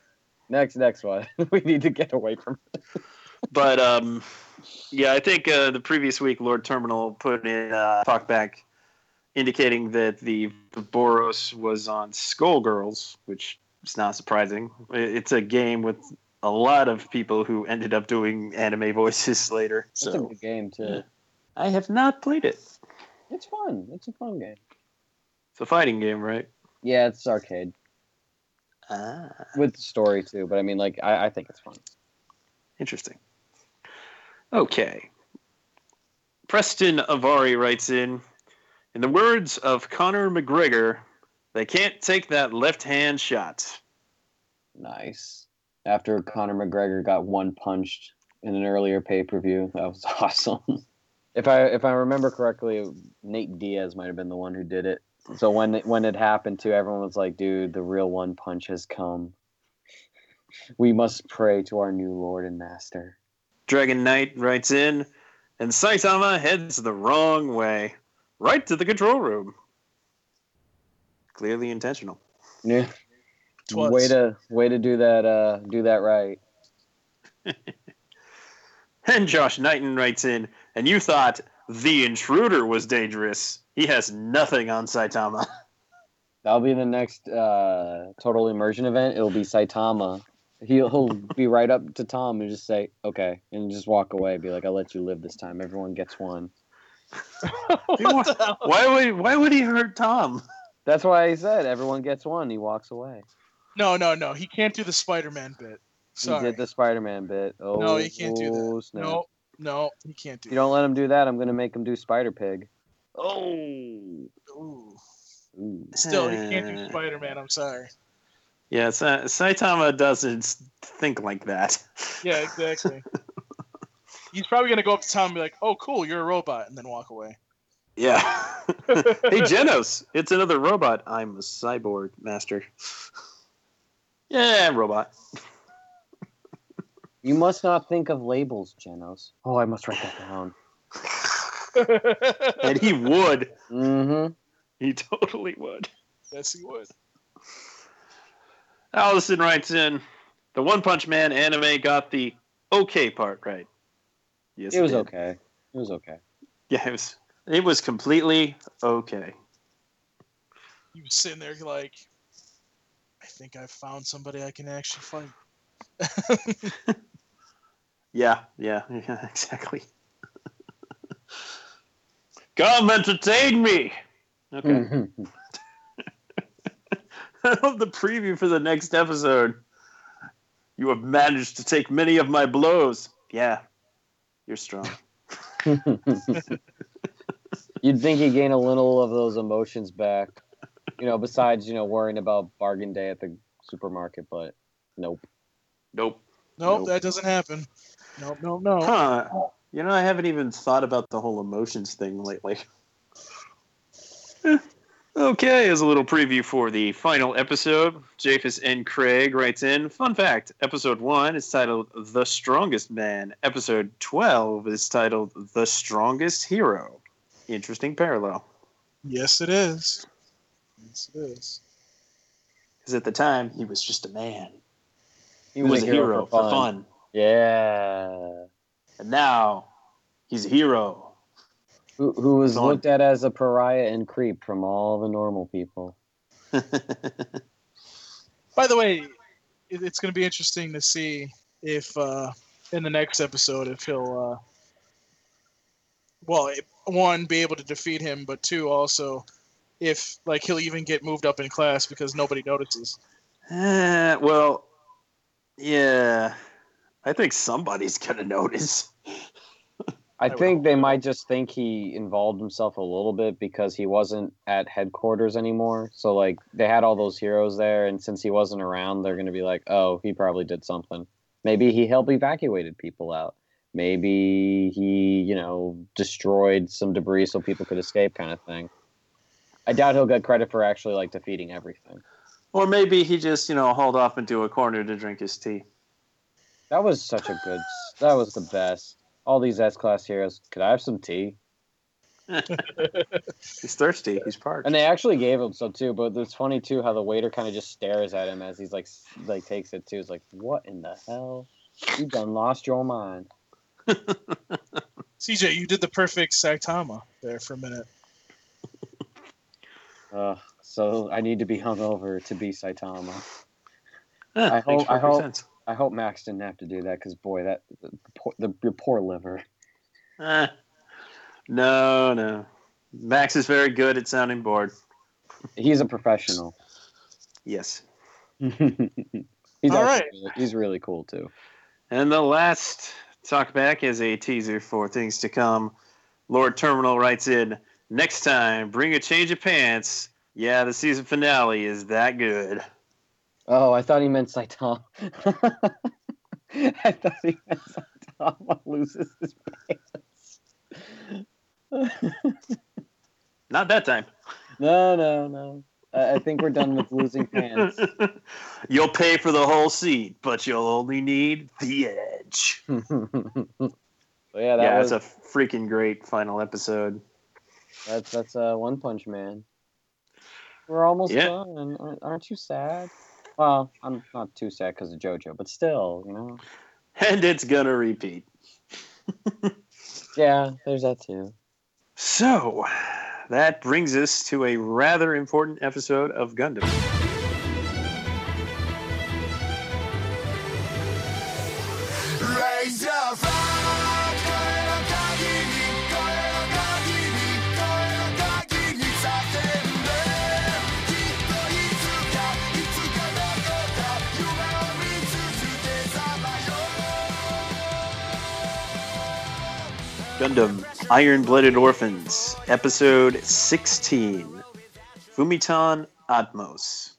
Next, next one. we need to get away from. But um, yeah, I think uh, the previous week Lord Terminal put in uh, talkback indicating that the, the Boros was on Skullgirls, which is not surprising. It- It's a game with a lot of people who ended up doing anime voices later. It's a good game too. I have not played it. It's fun. It's a fun game. It's a fighting game, right? Yeah, it's arcade Ah, with the story too. But I mean, like, I, I think it's fun. interesting. Okay. Preston Avari writes in In the words of Conor McGregor, they can't take that left hand shot. Nice. After Conor McGregor got one punched in an earlier pay per view, that was awesome. If I if I remember correctly, Nate Diaz might have been the one who did it. So when it, when it happened too, everyone was like, "Dude, the real one punch has come. We must pray to our new Lord and Master." Dragon Knight writes in, and Saitama heads the wrong way, right to the control room. Clearly intentional. Yeah. Twas. Way to way to do that uh do that right. And Josh Knighton writes in, and you thought the intruder was dangerous. He has nothing on Saitama. That'll be the next uh total immersion event. It'll be Saitama. He'll he'll be right up to Tom and just say, "Okay," and just walk away. Be like, "I'll let you live this time. Everyone gets one." what the hell? Why would why would he hurt Tom? That's why he said everyone gets one. He walks away. No, no, no. He can't do the Spider-Man bit. Sorry. He did the Spider-Man bit. Oh, No, he can't do that. oh, snap. No, no, he can't do You don't let him do that. I'm gonna make him do Spider Pig. Oh. Ooh. Ooh. Still, he can't do Uh. Spider-Man. I'm sorry. Yeah, Sa- Saitama doesn't think like that. Yeah, exactly. He's probably gonna go up to Tom and be like, "Oh, cool, you're a robot," and then walk away. Yeah. hey, Genos, it's another robot. I'm a cyborg master. Yeah, robot. You must not think of labels, Genos. Oh, I must write that down. And he would. Mm-hmm. He totally would. yes, he would. Allison writes in The One Punch Man anime got the okay part right. Yes, It was did. okay. It It was okay. Yeah, it was. It was completely okay. He was sitting there like, I think I've found somebody I can actually fight. Yeah, yeah, yeah, exactly. Come entertain me. Okay. Mhm. I love the preview for the next episode. You have managed to take many of my blows. Yeah, you're strong. You'd think you gain a little of those emotions back, you know, besides, you know, worrying about bargain day at the supermarket, but nope. Nope. Nope, Nope. that doesn't happen. Nope, nope, no. Huh. You know, I haven't even thought about the whole emotions thing lately. Okay, as a little preview for the final episode, Japhus N. Craig writes in Fun fact Episode 1 is titled The Strongest Man. Episode 12 is titled The Strongest Hero. Interesting parallel. Yes, it is. Yes, it is. Because at the time, he was just a man. He He was, a hero, for fun. Yeah. And now, he's a hero. Who, who was Go on. looked at as a pariah and creep from all the normal people. By the way, it's going to be interesting to see if uh, in the next episode if he'll, uh, well, one be able to defeat him, but two also if like he'll even get moved up in class because nobody notices. Eh, well, yeah. I think somebody's gonna notice. I I think they so. might just think he involved himself a little bit because he wasn't at headquarters anymore. So like they had all those heroes there, and since he wasn't around, they're gonna be like, "Oh, he probably did something. Maybe he helped evacuated people out. Maybe he, you know, destroyed some debris so people could escape, kind of thing." I doubt he'll get credit for actually like defeating everything. Or maybe he just, you know, hauled off into a corner to drink his tea. That was such a good. That was the best. All these S class heroes. Could I have some tea? He's thirsty. He's parched. And they actually gave him some too, but it's funny too how the waiter kind of just stares at him as he's like, like takes it too. It's like, what in the hell? You done lost your mind. CJ, you did the perfect Saitama there for a minute. Uh, so I need to be hungover to be Saitama. Yeah, I makes hope- I perfect hope- sense. I hope Max didn't have to do that because boy, that the, poor, the your poor liver. Eh. No, no. Max is very good at sounding bored. He's a professional. Yes. he's All right. really- he's really cool too. And the last talkback is a teaser for things to come. Lord Terminal writes in Next time, bring a change of pants. Yeah, the season finale is that good. Oh, I thought he meant Saitama. I thought he meant Saitama loses his pants. Not that time. no, no, no. I, I think we're done with losing pants. you'll pay for the whole seat, but you'll only need the edge. yeah, that yeah, was it's a freaking great final episode. that's that's uh, One Punch Man. We're almost Yeah. done. Aren't you sad? Well, I'm not too sad because of JoJo, but still, you know. And it's gonna repeat. Yeah, there's that too. So, that brings us to a rather important episode of Gundam. Gundam Iron Blooded Orphans, Episode 16 Fumitan Admoss.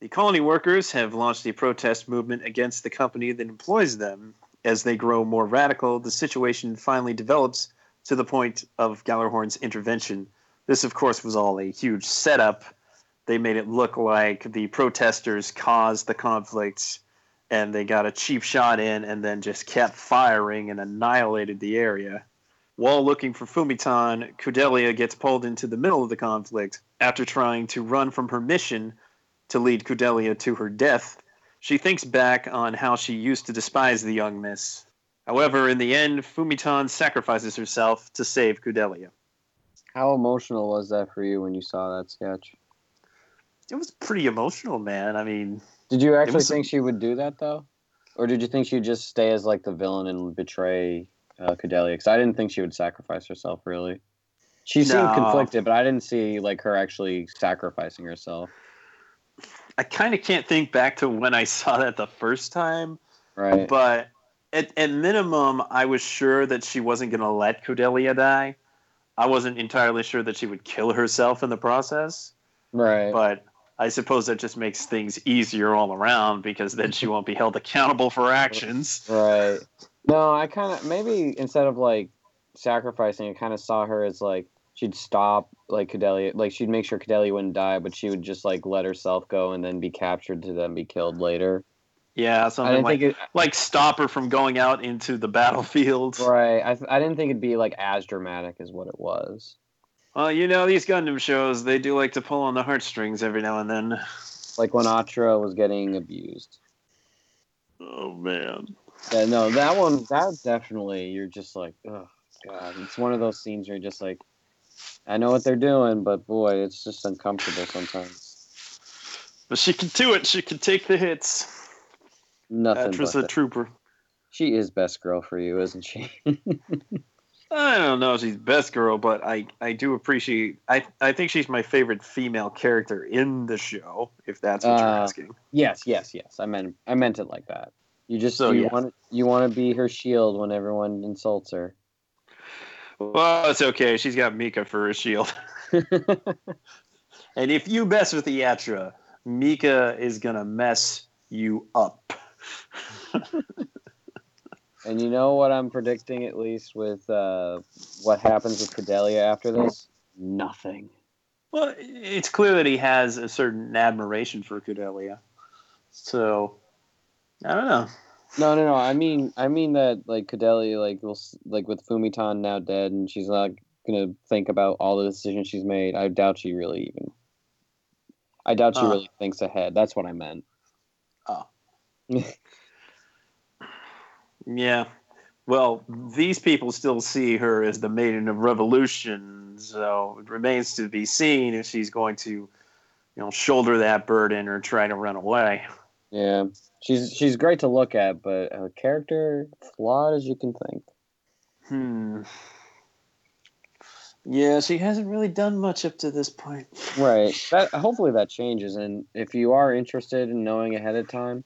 The colony workers have launched a protest movement against the company that employs them. As they grow more radical, the situation finally develops to the point of Gjallarhorn's intervention. This, of course, was all a huge setup. They made it look like the protesters caused the conflict and they got a cheap shot in and then just kept firing and annihilated the area. While looking for Fumitan, Kudelia gets pulled into the middle of the conflict. After trying to run from her mission to lead Kudelia to her death, she thinks back on how she used to despise the young miss. However, in the end, Fumitan sacrifices herself to save Kudelia. How emotional was that for you when you saw that sketch? It was pretty emotional, man. I mean, Did you actually was- think she would do that though, or did you think she'd just stay as like the villain and betray uh, Kudelia? Because I didn't think she would sacrifice herself. Really, she seemed No. conflicted, but I didn't see like her actually sacrificing herself. I kind of can't think back to when I saw that the first time, Right. but at, at minimum, I was sure that she wasn't going to let Kudelia die. I wasn't entirely sure that she would kill herself in the process, right. but I suppose that just makes things easier all around because then she won't be held accountable for actions. Right. No, I kind of maybe instead of like sacrificing, I kind of saw her as like she'd stop like Kudelia, like she'd make sure Kudelia wouldn't die, but she would just like let herself go and then be captured to then be killed later. Yeah, I something like think it. like stop her from going out into the battlefield. Right. I, I didn't think it'd be like as dramatic as what it was. Well, you know these Gundam shows, they do like to pull on the heartstrings every now and then. Like when Atra was getting abused. Oh man. Yeah, no, that one, that definitely, you're just like, oh god, it's one of those scenes where you're just like, I know what they're doing, but boy, it's just uncomfortable sometimes. But she can do it. She can take the hits. Nothing. But a the- trooper. She is best girl for you, isn't she? I don't know if she's best girl, but I, I do appreciate. I I think she's my favorite female character in the show. If that's what you're Uh, asking. yes, yes, yes. I meant I meant it like that. You just So, you yeah. want you want to be her shield when everyone insults her. Well, it's okay. She's got Mika for a shield. And if you mess with the Atra, Mika is gonna mess you up. and you know what I'm predicting at least with uh, what happens with Kudelia after this? Nothing. Well, it's clear that he has a certain admiration for Kudelia. So, I don't know. No, no, no. I mean, I mean that like Kudelia, like will like with Fumitan now dead, and she's not gonna think about all the decisions she's made. I doubt she really even. I doubt she Uh. really thinks ahead. That's what I meant. Oh. yeah. Well, these people still see her as the maiden of revolution, so it remains to be seen if she's going to, you know, shoulder that burden or try to run away. Yeah, she's she's great to look at, but her character flawed as you can think. Hmm. Yeah, she hasn't really done much up to this point. Right. That hopefully that changes, and if you are interested in knowing ahead of time,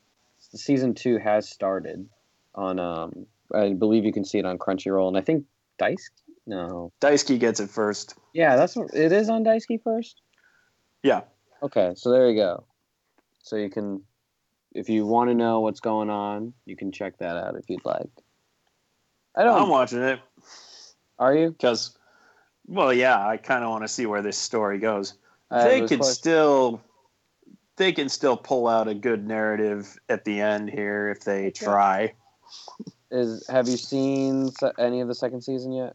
the season two has started on. Um, I believe you can see it on Crunchyroll, and I think Dice. No. Daisuki gets it first. Yeah, that's what it is on Daisuki first. Yeah. Okay, so there you go. So you can, if you want to know what's going on, you can check that out if you'd like. I don't. I'm watching it are you? because, well, yeah, I kind of want to see where this story goes. I they was can still, they can still pull out a good narrative at the end here if they try. Is have you seen any of the second season yet?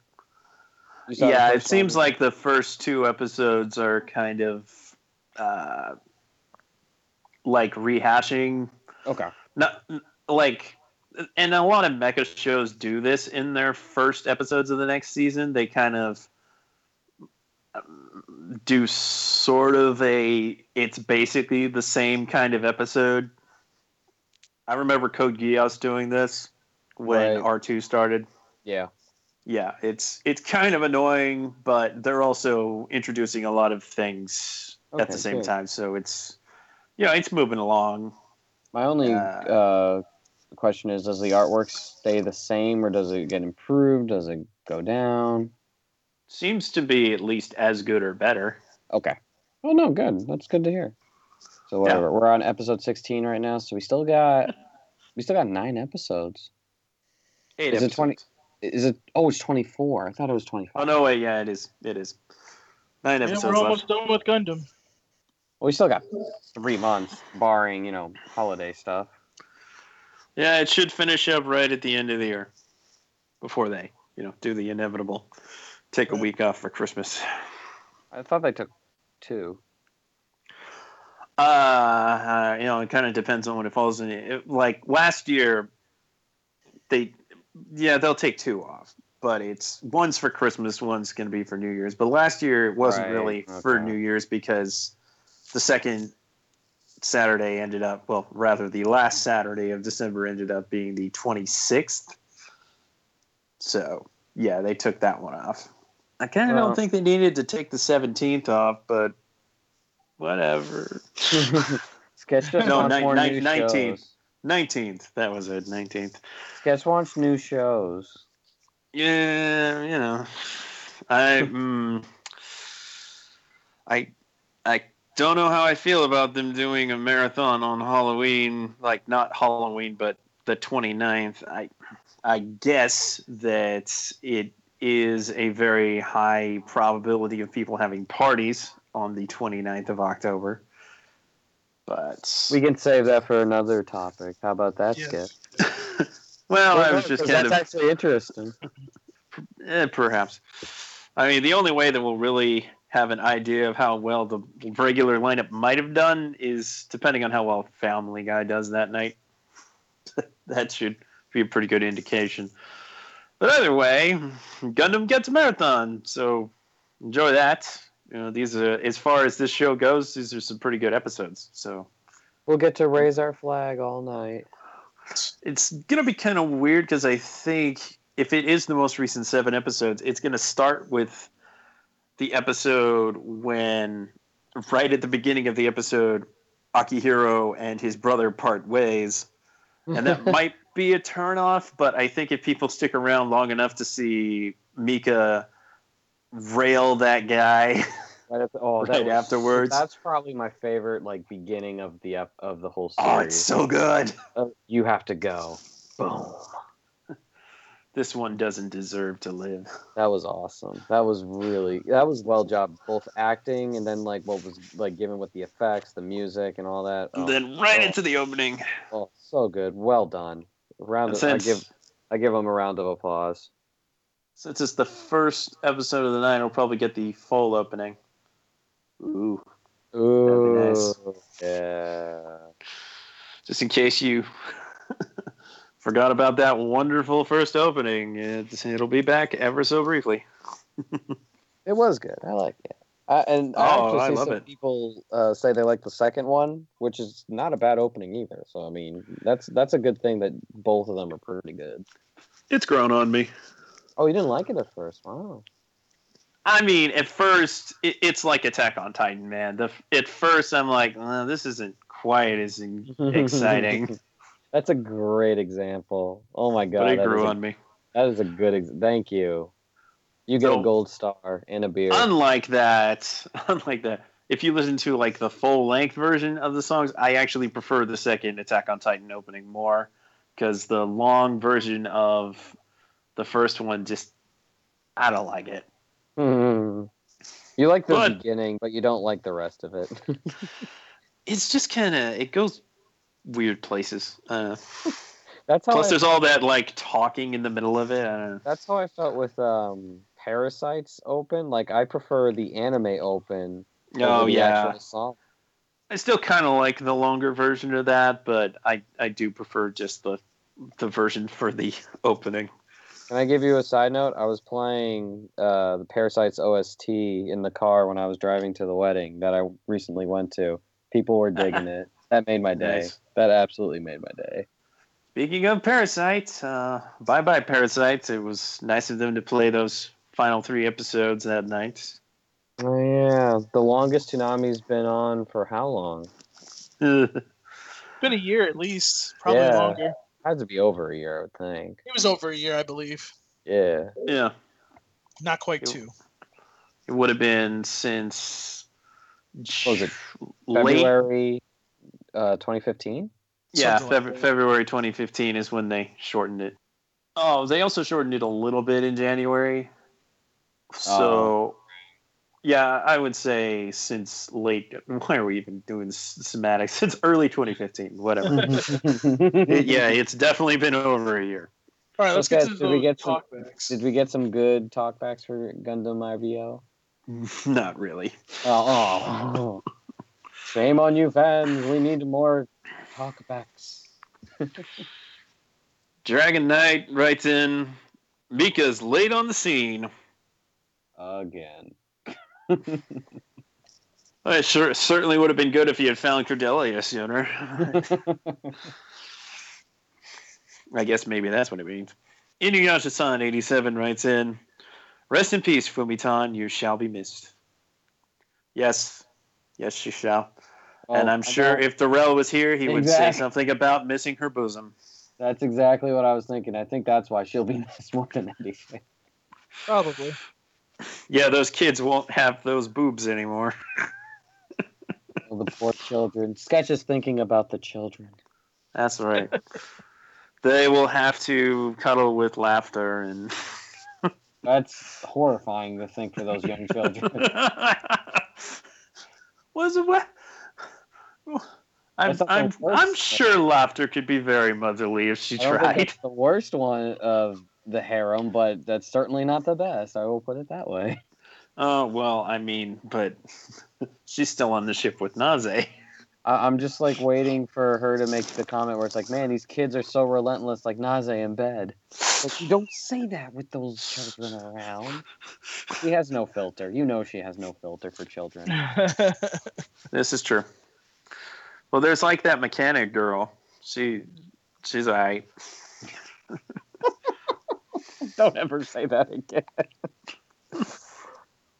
You saw the Yeah, it seems one? like the first two episodes are kind of uh, like rehashing okay. not like and a lot of mecha shows do this in their first episodes of the next season they kind of um, do sort of a it's basically the same kind of episode i remember code geass doing this when Right. r2 started Yeah. yeah it's it's kind of annoying but they're also introducing a lot of things at the same good. time so it's yeah it's moving along My only Uh, uh, question is: Does the artwork stay the same, or does it get improved? Does it go down? Seems to be at least as good or better. Okay. Oh no, good. That's good to hear. So whatever. We're on episode sixteen right now, so we still got we still got nine episodes. Eight Is it 20. Is it? Oh, it's twenty four. I thought it was 25. Oh no, wait, yeah, it is. It is. Nine Yeah, episodes we're left. almost done with Gundam. Well, we still got three months, barring you know holiday stuff. Yeah, it should finish up right at the end of the year, before they, you know, do the inevitable, take a week off for Christmas. I thought they took two. Uh, uh you know, it kind of depends on when it falls in. It, like last year, they yeah, they'll take two off, but it's one's for Christmas, one's going to be for New Year's. But last year it wasn't Right, really for. New Year's because the second Saturday ended up, well, rather the last Saturday of December ended up being the 26th. So, yeah, they took that one off. I kind of Well- don't think they needed to take the 17th off, but whatever. Sketch just No, ni- more ni- new 19. shows. 19th. That was it, 19th. Sketch wants new shows. Yeah, you know, I mm, I I don't know how I feel about them doing a marathon on Halloween, like not Halloween, but the 29th. I I guess that it is a very high probability of people having parties on the 29th of October. But We can save that for another topic. How about that, Yeah. Sketch? well, I was just kind that's of actually interesting. Eh, perhaps. I mean, the only way that we'll really have an idea of how well the regular lineup might have done is depending on how well Family Guy does that night. that should be a pretty good indication. But either way, Gundam gets a marathon, so enjoy that. You know, these are as far as this show goes. These are some pretty good episodes. So We'll get to raise our flag all night. it's gonna be kind of weird because I think if it is the most recent seven episodes, it's gonna start with the episode when right at the beginning of the episode, Akihiro and his brother part ways, and that might be a turnoff. But I think if people stick around long enough to see Mika rail that guy, Right, at the- oh, that was- afterwards. That's probably my favorite, like beginning of the of the whole series. oh, it's so good. Uh, you have to go. Boom. This one doesn't deserve to live. That was awesome. That was really that was well job, both acting and then like what was like given with the effects, the music, and all that. Oh, then right oh. into the opening. oh, so good. Well done. Round. And Of, I give I give them a round of applause. Since it's the first episode of the night, we'll probably get the full opening. Ooh. Ooh, nice. yeah. Just in case you forgot about that wonderful first opening, it's, it'll be back ever so briefly. It was good. I like it. I, and I Oh, actually I see love some it. people uh, say they like the second one, which is not a bad opening either. So I mean, that's that's a good thing that both of them are pretty good. It's grown on me. Oh, you didn't like it at first? Wow. I mean, at first, it, it's like Attack on Titan, man. The, at first, I'm like, uh, this isn't quite as exciting, That's a great example. Oh my god, but it that, grew is a, on me. that is a good. Ex- thank you. You get So- a gold star and a beer. Unlike that, unlike that, if you listen to like the full length version of the songs, I actually prefer the second Attack on Titan opening more because the long version of the first one just I don't like it. Hmm. you like the But- beginning, but you don't like the rest of it. It's just kind of it goes weird places. Uh, that's how. plus, I, there's all that like talking in the middle of it. I don't know. that's how I felt with um, Parasyte's Open. Like I prefer the anime Open. Oh yeah, song. I still kind of like the longer version of that, but I I do prefer just the the version for the opening. Can I give you a side note? I was playing uh, the Parasyte's OST in the car when I was driving to the wedding that I recently went to. People were digging it. That made my day. Nice. That absolutely made my day. Speaking of Parasyte, uh, bye bye Parasyte. It was nice of them to play those final three episodes that night. Oh yeah, the longest Toonami's been on for how long? Been a year at least, probably Yeah. longer. Had to be over a year, I would think. It was over a year, I believe. Yeah. yeah, Not quite Cool. two. it would have been since What was it? late. February uh, 2015. Yeah, like Feb- February 2015 is when they shortened it. Oh, they also shortened it a little bit in January. So, Oh. yeah, I would say since late. Why are we even doing s- semantics? Since early 2015, whatever. It- yeah, it's definitely been over a year. All right, let's Okay, get to did we the get some- talkbacks. Did we get some good talkbacks for Gundam IBO? Not really. Oh, oh. Shame on you, fans. We need more talkbacks. Dragon Knight writes in Mika's late on the scene. Again. Well, it sure, certainly would have been good if he had found Kudelia sooner. I guess maybe that's what it means. Inuyasha-san 87 writes in, Rest in peace, Fumitan, you shall be missed. Yes, yes, you shall. And Oh, I'm sure if Darrell was here, he would say something about missing her bosom. That's exactly what I was thinking. I think that's why she'll be missed more than anything. Probably. Yeah, those kids won't have those boobs anymore. Oh, the poor children. Sketch is thinking about the children. That's right. they will have to cuddle with Lafter and. That's horrifying to think for those young children. Was it what? I'm, That's not the I'm, I'm though. sure Lafter could be very motherly if she I don't think tried. the worst one of the harem, but that's certainly not the best. I will put it that way. Oh well, I mean, but she's still on the ship with Naze. I- I'm just like waiting for her to make the comment where it's like, man, these kids are so relentless, like Naze in bed. Like, you don't say that with those children around. She has no filter. You know she has no filter for children. This is true. Well, there's like that mechanic girl. She, she's alright. don't ever say that again.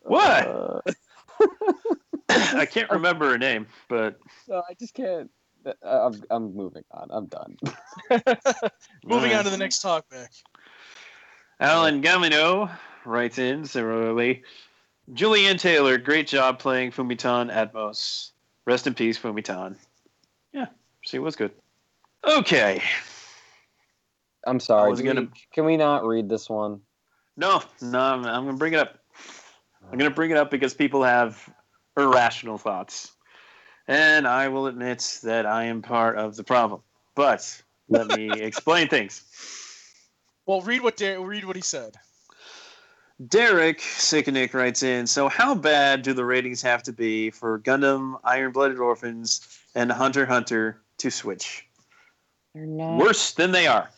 What? Uh, I can't remember her name, but no, I just can't. uh, I'm, I'm moving on. I'm done. Moving on to the next talk back. Alan Gamino writes in similarly. Julie Ann Taylor, great job playing Fumitan Admoss. Rest in peace, Fumitan. Yeah, she was good. Okay. I'm sorry. was do gonna- we- can we not read this one? No, no, I'm, I'm going to bring it up. I'm going to bring it up because people have irrational thoughts. And I will admit that I am part of the problem. But let me explain things. Well, read what Dar- read what he said. Derek Sicknick writes in So, how bad do the ratings have to be for Gundam, Iron Blooded Orphans, and Hunter Hunter to switch? They're not Worse than they are.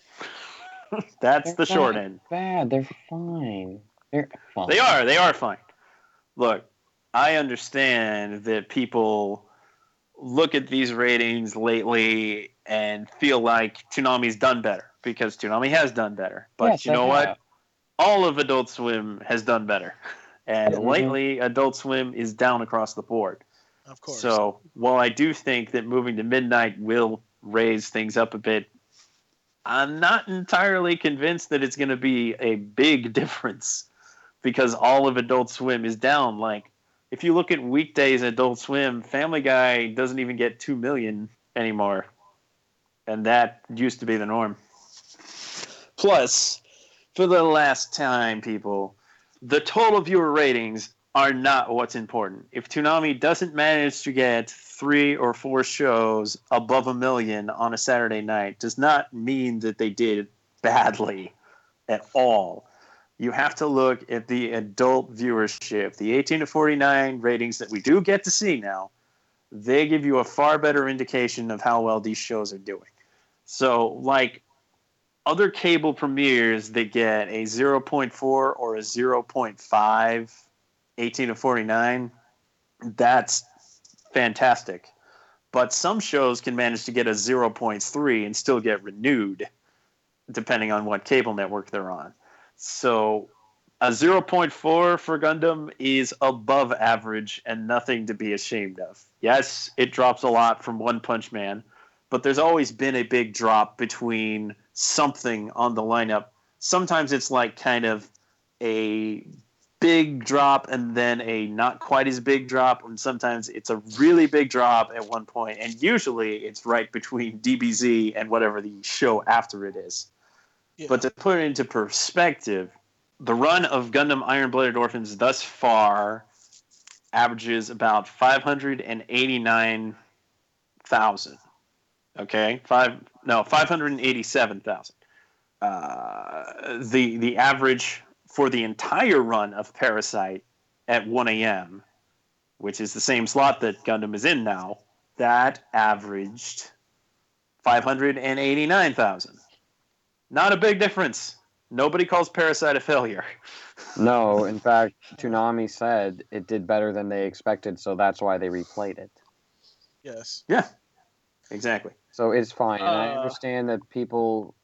That's the short end. bad. They're fine. They're fine. They are. They are fine. Look, I understand that people look at these ratings lately and feel like Toonami's done better because Toonami has done better. But Yes, you know what? have. All of Adult Swim has done better. And Mhm. lately, Adult Swim is down across the board. Of course. So while I do think that moving to midnight will raise things up a bit, I'm not entirely convinced that it's going to be a big difference because all of Adult Swim is down. Like, if you look at weekdays Adult Swim, Family Guy doesn't even get 2 million anymore. And that used to be the norm. Plus, for the last time, people, the total viewer ratings are not what's important. If Toonami doesn't manage to get three or four shows above a million on a Saturday night, does not mean that they did badly at all. You have to look at the adult viewership, the 18 to 49 ratings that we do get to see now. They give you a far better indication of how well these shows are doing. So, like other cable premieres that get a 0.4 or a 0.5 18 to 49, that's fantastic. But some shows can manage to get a 0.3 and still get renewed, depending on what cable network they're on. So a 0.4 for Gundam is above average and nothing to be ashamed of. Yes, it drops a lot from One Punch Man, but there's always been a big drop between something on the lineup. Sometimes it's like kind of a big drop and then a not quite as big drop, and sometimes it's a really big drop at one point, and usually it's right between DBZ and whatever the show after it is. Yeah. But to put it into perspective, the run of Gundam Iron Blooded Orphans thus far averages about 589,000. Okay? Five no, 587,000. Uh, the the average for the entire run of Parasyte at 1 a.m., which is the same slot that Gundam is in now, that averaged 589,000. Not a big difference. Nobody calls Parasyte a failure. No, in fact, Toonami said it did better than they expected, so that's why they replayed it. Yes. Yeah, exactly. So it's fine. and I Uh. understand that people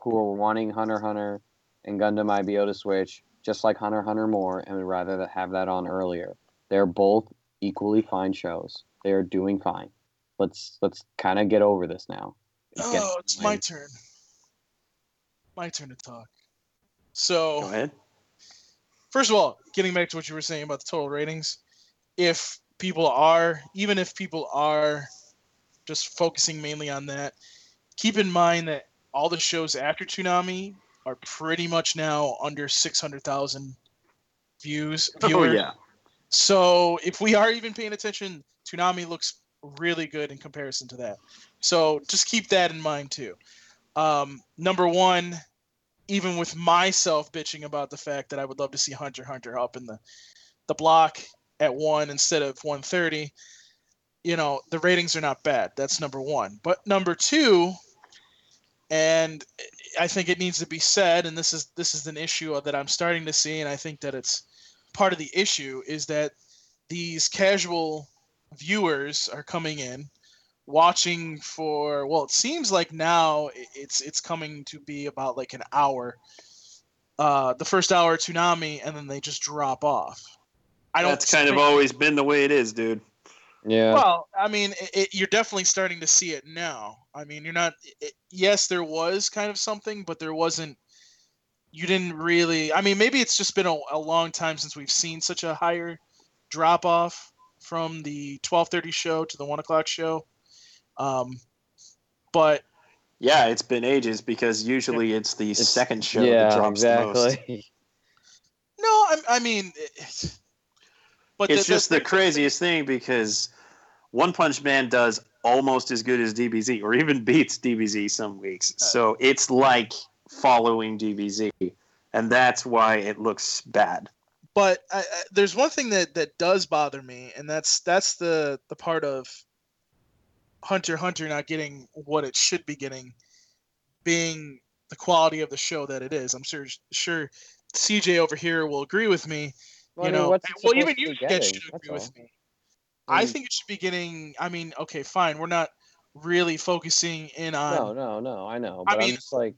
who are wanting Hunter Hunter and Gundam IBO to switch, just like Hunter Hunter more, and would rather have that on earlier. They're both equally fine shows. They are doing fine. Let's let's kind of get over this now. It's oh, getting Oh, it's my turn. My turn to talk. Go So, ahead. first of all, getting back to what you were saying about the total ratings, if people are, even if people are just focusing mainly on that, keep in mind that all the shows after Toonami are pretty much now under 600,000 views. Oh yeah. So if we are even paying attention, Toonami looks really good in comparison to that. So just keep that in mind too. Um, number one, even with myself bitching about the fact that I would love to see Hunter Hunter up in the the block at one instead of 130, you know, the ratings are not bad. That's number one. But number two, and I think it needs to be said, and this is this is an issue that I'm starting to see, and I think that it's part of the issue is that these casual viewers are coming in watching for well it seems like now it's it's coming to be about like an hour uh the first hour Toonami and then they just drop off i don't That's kind of always been the way it is, dude. Yeah. well i mean it, it, you're definitely starting to see it now i mean you're not it, yes there was kind of something but there wasn't you didn't really i mean maybe it's just been a, a long time since we've seen such a higher drop off from the 1230 show to the 1 o'clock show um, but Yeah, it's been ages because usually it's the It's- second show yeah, that drops the most. no i, I mean it, but It's the- just the craziest thing because One Punch Man does almost as good as DBZ, or even beats DBZ some weeks. So it's like following DBZ, and that's why it looks bad. but I, I, there's one thing that that does bother me, and that's that's the the part of Hunter Hunter not getting what it should be getting, being the quality of the show that it is. I'm sure sure CJ over here will agree with me. Well, you I mean, know, well, even you be guys getting? should agree with all. me. I I think it should be getting. I mean, okay, fine. We're not really focusing in on. No, no, no. I know, I but I mean- just like,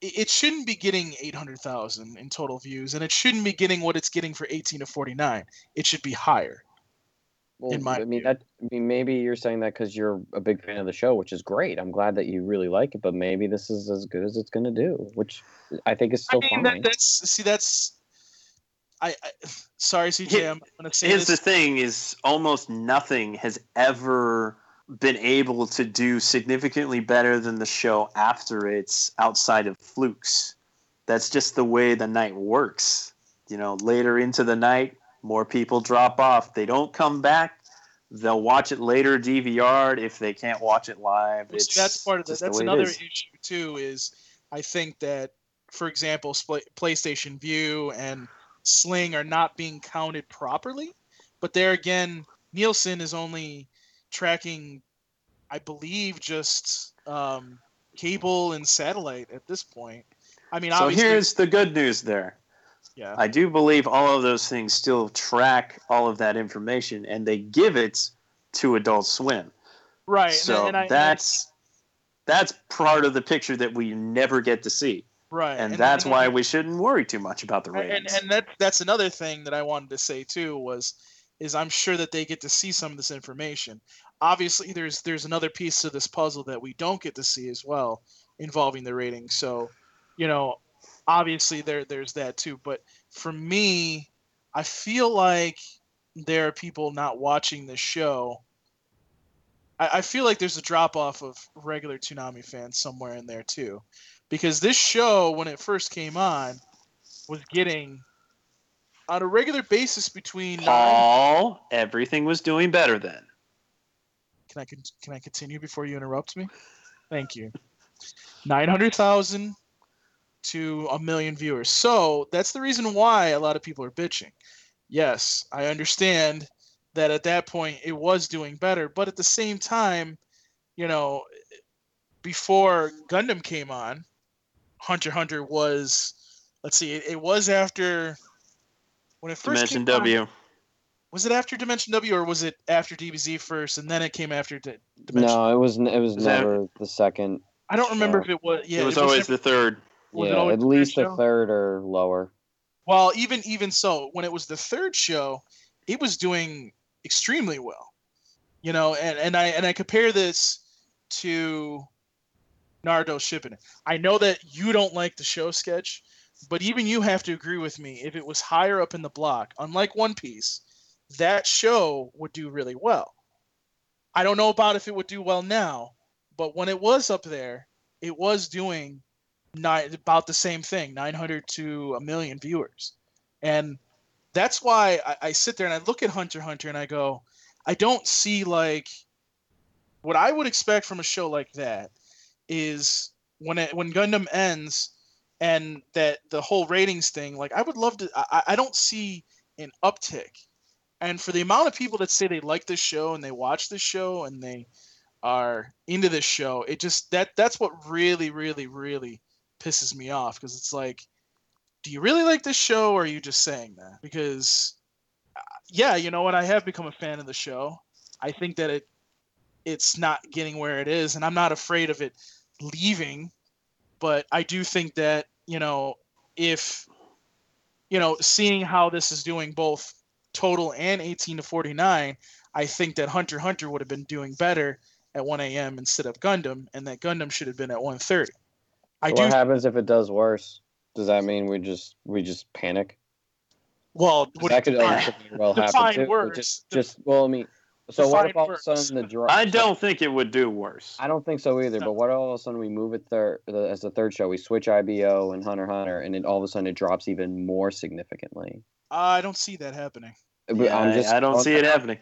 it shouldn't be getting 800,000 in total views, and it shouldn't be getting what it's getting for 18 to 49. It should be higher. well, in my I mean view. that. I mean, maybe you're saying that because you're a big fan of the show, which is great. I'm glad that you really like it, but maybe this is as good as it's going to do, which I think is I still mean, fine. that, that's see, that's. I, I sorry, CJ. Here- I'm gonna say Here's this. the thing: is almost nothing has ever been able to do significantly better than the show after it's outside of flukes. That's just the way the night works. You know, later into the night, more people drop off. They don't come back. They'll watch it later DVR'd if they can't watch it live. Which- It's that's part of the, that's another is. issue too. Is I think that, for example, Spla- PlayStation Vue and Sling are not being counted properly. But there again, Nielsen is only tracking, I believe, just um, cable and satellite at this point. I mean, So here's the good news there. yeah, I do believe all of those things still track all of that information and they give it to Adult Swim. right. so and I- and I- that's that's part of the picture that we never get to see. Right, And, that's and- why we shouldn't worry too much about the and, ratings. and that that's another thing that I wanted to say too was is I'm sure that they get to see some of this information. Obviously, there's there's another piece to this puzzle that we don't get to see as well, involving the ratings. So, you know, obviously there there's that too. But for me, I feel like there are people not watching this show. I, I feel like there's a drop off of regular Toonami fans somewhere in there too, because this show when it first came on was getting on a regular basis between nine. Everything was doing better then. Can I con- can I continue before you interrupt me? Thank you. Nine hundred thousand to a million viewers. So that's the reason why a lot of people are bitching. Yes, I understand that at that point it was doing better, but at the same time, you know, before Gundam came on, Hunter Hunter was. Let's see, it, it was after when it first Dimension came out- W. Was it after Dimension W or was it after DBZ first and then it came after Di- Dimension? No, it was n- it was Was that- never the second. I don't remember no. if it was. Yeah, it was always never- the third. was it yeah, at the least third the third or lower. Well, even even so, when it was the third show, it was doing extremely well. You know, and, and I and I compare this to Naruto Shippuden. I know that you don't like the show sketch, but even you have to agree with me. If it was higher up in the block, unlike One Piece, that show would do really well. I don't know about if it would do well now, but when it was up there, it was doing about the same thing 900 to a million viewers and that's why I, I sit there and i look at hunter hunter and i go i don't see like what i would expect from a show like that is when it when gundam ends and that the whole ratings thing like i would love to i, I don't see an uptick. And for the amount of people that say they like this show and they watch this show and they are into this show it just that that's what really really really pisses me off. Because it's like do you really like this show or are you just saying that? Because uh, yeah you know what? I have become a fan of the show. I think that it it's not getting where it is and i'm not afraid of it leaving but i do think that you know if you know seeing how this is doing both total and 18 to 49 i think that hunter hunter would have been doing better at 1 a.m instead of gundam and that gundam should have been at 1.30 i what do happens if it does worse? Does that mean we just we just panic? Well, what that could very well happen too. words. Just, De- just well, I mean, so what if define all of a sudden the draw? I don't think it would do worse. I don't think so either. No. But what if all of a sudden we move it third the, as the third show? We switch IBO and Hunter Hunter, and then all of a sudden it drops even more significantly. I don't see that happening. Yeah, I'm just I don't see it happening.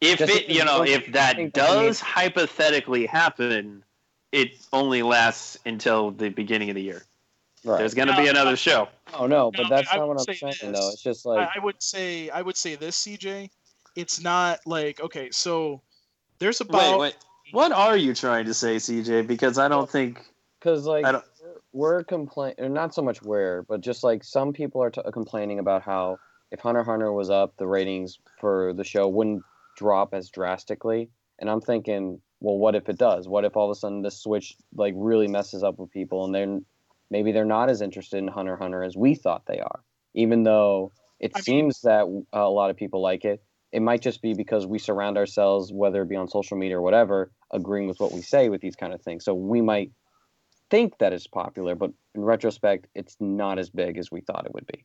If Just it, you know, if that think that does hypothetically happen, it only lasts until the beginning of the year. Right. There's going to be another show. Oh no, but No, that's I not would what I'm say saying this. though. It's just like I, I would say I would say this, CJ. It's not like okay, so there's about Wait, wait. What are you trying to say, CJ? Because I don't think. because like I don't- we're, we're complain not so much we're, but just like some people are t- complaining about how if Hunter Hunter was up, the ratings for the show wouldn't drop as drastically. And I'm thinking, well, what if it does? What if all of a sudden the switch like really messes up with people, and then maybe they're not as interested in Hunter Hunter as we thought they are, even though it I mean- seems that uh, a lot of people like it. It might just be because we surround ourselves, whether it be on social media or whatever, agreeing with what we say with these kind of things. So we might think that it's popular, but in retrospect, it's not as big as we thought it would be.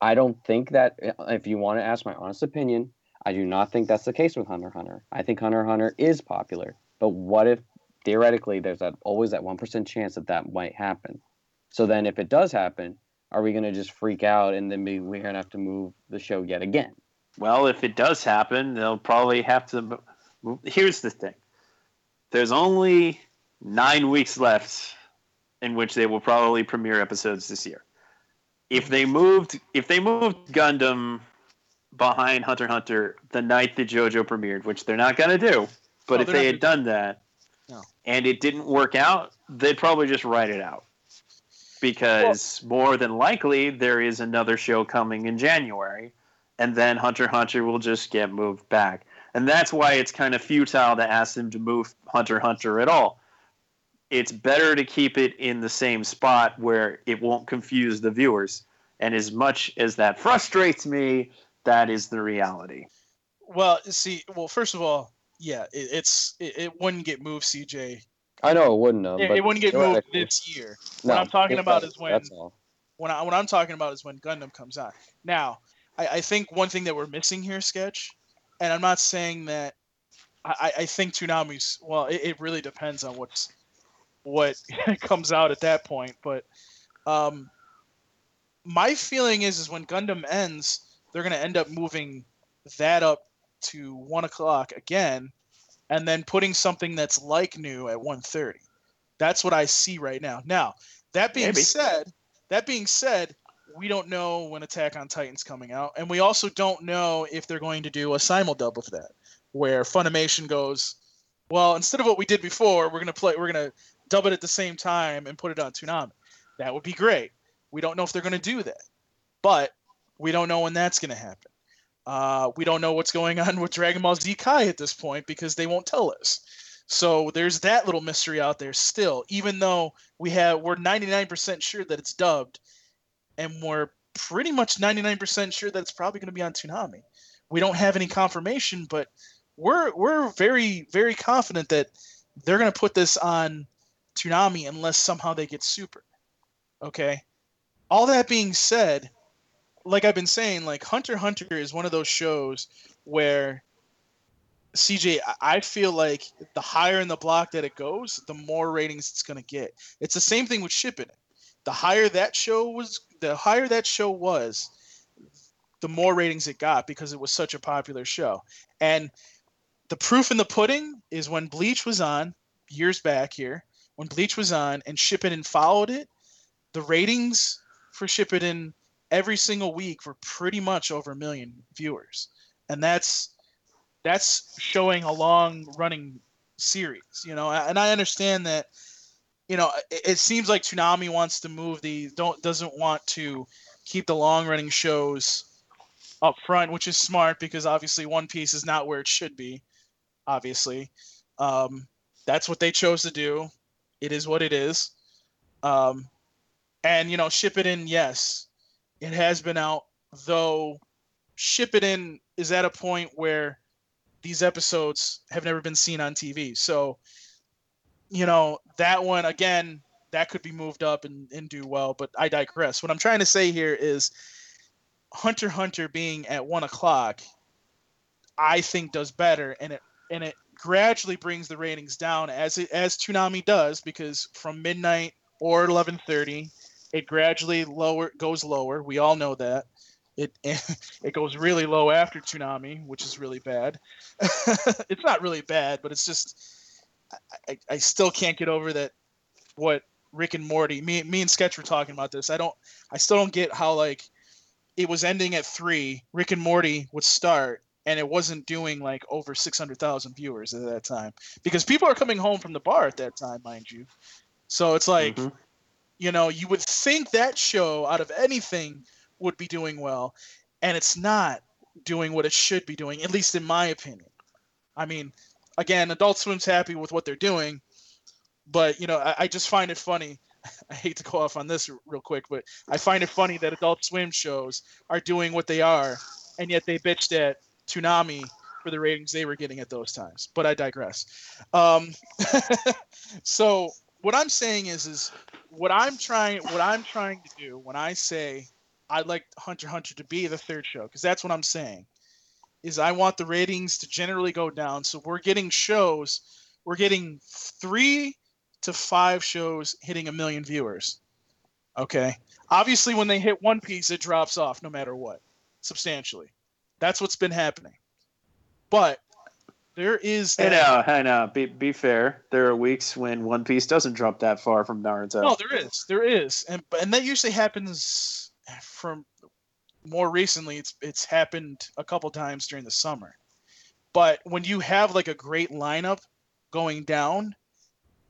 I don't think that, uh, if you want to ask my honest opinion, I do not think that's the case with Hunter Hunter. I think Hunter Hunter is popular, but what if theoretically there's that always that one percent chance that that might happen? So then, if it does happen, are we going to just freak out and then be, we're going to have to move the show yet again? Well, if it does happen, they'll probably have to. Here's the thing: there's only nine weeks left in which they will probably premiere episodes this year. If they moved, if they moved Gundam behind Hunter Hunter the night the JoJo premiered, which they're not going to do, but if they had done that, No. and it didn't work out, they'd probably just write it out. Because more than likely there is another show coming in January, and then Hunter Hunter will just get moved back. And that's why it's kind of futile to ask them to move Hunter Hunter at all. It's better to keep it in the same spot where it won't confuse the viewers. And as much as that frustrates me, that is the reality. well, see, well, first of all, yeah, it, it's it, it wouldn't get moved, CJ. I know it wouldn't have. It, but it wouldn't get moved this year. No, what I'm talking about is when- When I what I'm talking about is when Gundam comes out. Now, I, I think one thing that we're missing here, sketch, and I'm not saying that. I, I- think Toonami's well. It, it really depends on what's what comes out at that point, but um, my feeling is is when Gundam ends, they're gonna end up moving that up to one o'clock again, and then putting something that's like new at 1.30. That's what I see right now. Now, that being Maybe. said, that being said, we don't know when Attack on Titan's coming out, and we also don't know if they're going to do a simuldub of that, where Funimation goes, well, instead of what we did before, we're gonna play, we're gonna dub it at the same time and put it on Toonami. That would be great. We don't know if they're to do that, but we don't know when that's to happen. Uh, we don't know what's going on with Dragon Ball Z Kai at this point because they won't tell us. So there's that little mystery out there still, even though we have we're 99% sure that it's dubbed, and we're pretty much 99% sure that it's probably going to be on Toonami. We don't have any confirmation, but we're we're very very confident that they're going to put this on Toonami unless somehow they get super. Okay. All that being said, like I've been saying, like Hunter Hunter is one of those shows where CJ, I- feel like the higher in the block that it goes, the more ratings it's gonna get. It's the same thing with Shippuden. The higher that show was, the higher that show was, the more ratings it got because it was such a popular show. And the proof in the pudding is when Bleach was on years back here, when Bleach was on and Ship It Shippuden followed it, the ratings for Shippuden every single week were pretty much over a million viewers. And that's that's showing a long running series, you know. And I understand that you know, it, it seems like Toonami wants to move the don't doesn't want to keep the long running shows up front, which is smart because obviously One Piece is not where it should be. Obviously, um, that's what they chose to do. It is what it is. Um, and you know, Shippuden. Yes, it has been out, though. Shippuden is at a point where these episodes have never been seen on TV. So, you know, that one again, that could be moved up and, and do well. But I digress. What I'm trying to say here is Hunter Hunter being at one o'clock, I think does better, and it and it gradually brings the ratings down as it as Toonami does because from midnight or 11:30, it gradually lower goes lower. We all know that. It it goes really low after Toonami, which is really bad. it's not really bad, but it's just I, I, still can't get over that what Rick and Morty me me and Sketch were talking about this. I don't I still don't get how like it was ending at three, Rick and Morty would start, and it wasn't doing like over six hundred thousand viewers at that time. Because people are coming home from the bar at that time, mind you. So it's like Mhm. you know, you would think that show out of anything would be doing well, and it's not doing what it should be doing, at least in my opinion. I mean, again, Adult Swim's happy with what they're doing, but you know, I, I just find it funny. I hate to go off on this real quick, but I find it funny that Adult Swim shows are doing what they are, and yet they bitched at Toonami for the ratings they were getting at those times. But I digress. Um, so what I'm saying is, is what I'm trying, what I'm trying to do when I say I'd like Hunter Hunter to be the third show, because that's what I'm saying, is I want the ratings to generally go down. So we're getting shows, we're getting three to five shows hitting a million viewers. Okay. Obviously, when they hit One Piece, it drops off no matter what, substantially. That's what's been happening. But there is I know, I know. Be, be fair. There are weeks when One Piece doesn't drop that far from Naruto. No, there is, there is, and and that usually happens from more recently. It's it's happened a couple times during the summer, but when you have like a great lineup going down,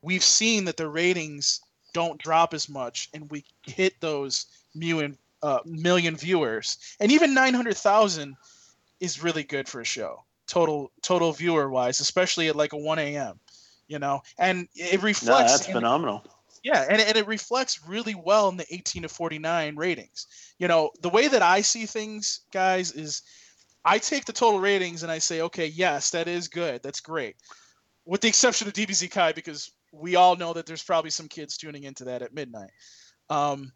we've seen that the ratings don't drop as much, and we hit those million uh, million viewers, and even nine hundred thousand is really good for a show total total viewer wise, especially at like a one a.m. You know, and it no, reflects. that's in- phenomenal. Yeah, and, and it reflects really well in the 18 to 49 ratings. You know, the way that I see things, guys, is I take the total ratings and I say, okay, yes, that is good. That's great. With the exception of DBZ Kai, because we all know that there's probably some kids tuning into that at midnight. Um,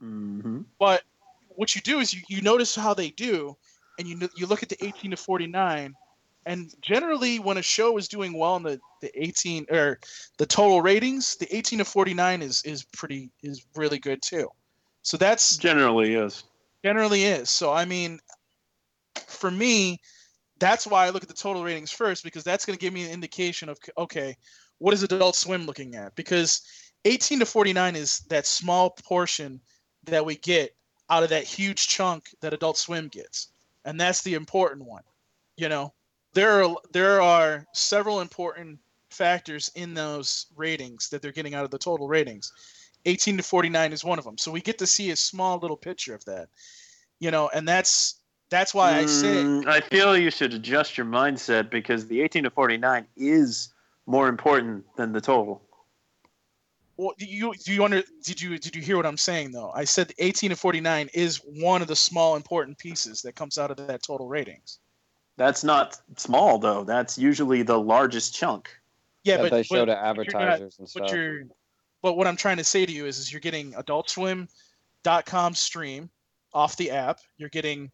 hmm but what you do is you, you notice how they do, and you you look at the 18 to 49, and generally when a show is doing well in the, the 18 or the total ratings, the 18 to 49 is is pretty is really good too. So that's Generally, is generally is. So I mean, for me, that's why I look at the total ratings first because that's going to give me an indication of okay, what is Adult Swim looking at? Because 18 to 49 is that small portion that we get out of that huge chunk that Adult Swim gets, and that's the important one. You know, there are there are several important factors in those ratings that they're getting out of the total ratings. 18 to 49 is one of them. So we get to see a small little picture of that. You know, and that's that's why I say Mm, I feel you should adjust your mindset because the 18 to 49 is more important than the total. well, do you do you under did you did you hear what I'm saying though? I said 18 to 49 is one of the small important pieces that comes out of that total ratings. That's not small though. That's usually the largest chunk. Yeah, that but they show but, to advertisers and but stuff. you're but what I'm trying to say to you is is you're getting adultswim.com stream off the app. You're getting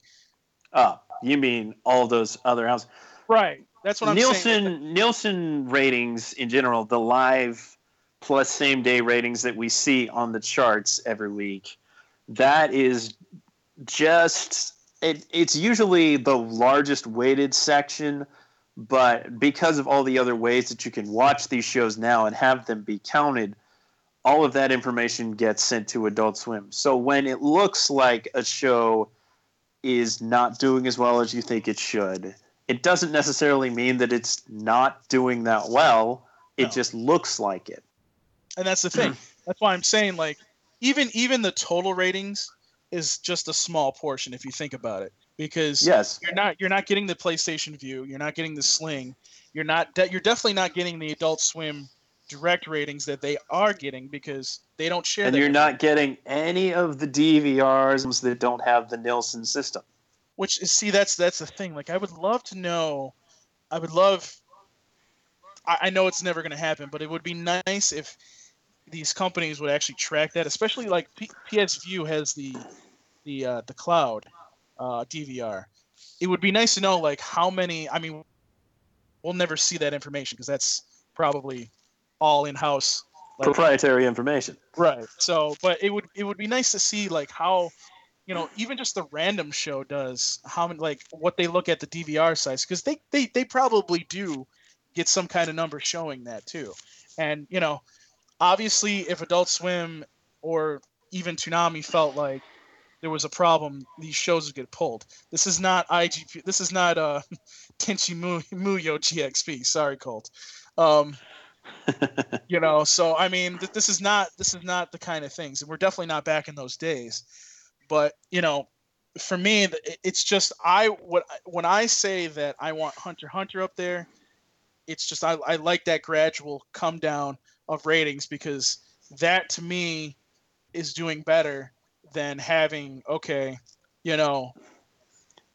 Ah, you mean all those other houses? right. That's what I'm saying. Nielsen saying. Nielsen ratings in general, the live plus same day ratings that we see on the charts every week, that is just it, it's usually the largest weighted section, but because of all the other ways that you can watch these shows now and have them be counted, all of that information gets sent to Adult Swim. So when it looks like a show is not doing as well as you think it should, it doesn't necessarily mean that it's not doing that well. It No. just looks like it. and that's the thing. that's why I'm saying like even even the total ratings is just a small portion if you think about it because Yes. you're not you're not getting the PlayStation Vue, you're not getting the Sling, you're not de- you're definitely not getting the Adult Swim direct ratings that they are getting because they don't share. And you're not getting any of the DVRs that don't have the Nielsen system. Which is see that's that's the thing. Like I would love to know. I would love. I, I know it's never going to happen, but it would be nice if these companies would actually track that. Especially like P- PS Vue has the the uh, the cloud uh, DVR. It would be nice to know like how many. I mean, we'll never see that information because that's probably all in house. Like, Proprietary information. Right. So, but it would it would be nice to see like how, you know, even just the random show does how many like what they look at the DVR size because they they they probably do get some kind of number showing that too, and you know, obviously if Adult Swim or even Toonami felt like there was a problem, these shows would get pulled. This is not IGP. This is not uh Tenchi Mu- Muyo GXP. Sorry, Colt. Um, you know so i mean th- this is not this is not the kind of things and we're definitely not back in those days but you know for me it's just i what when i say that i want hunter hunter up there it's just i, I like that gradual come down of ratings because that to me is doing better than having okay you know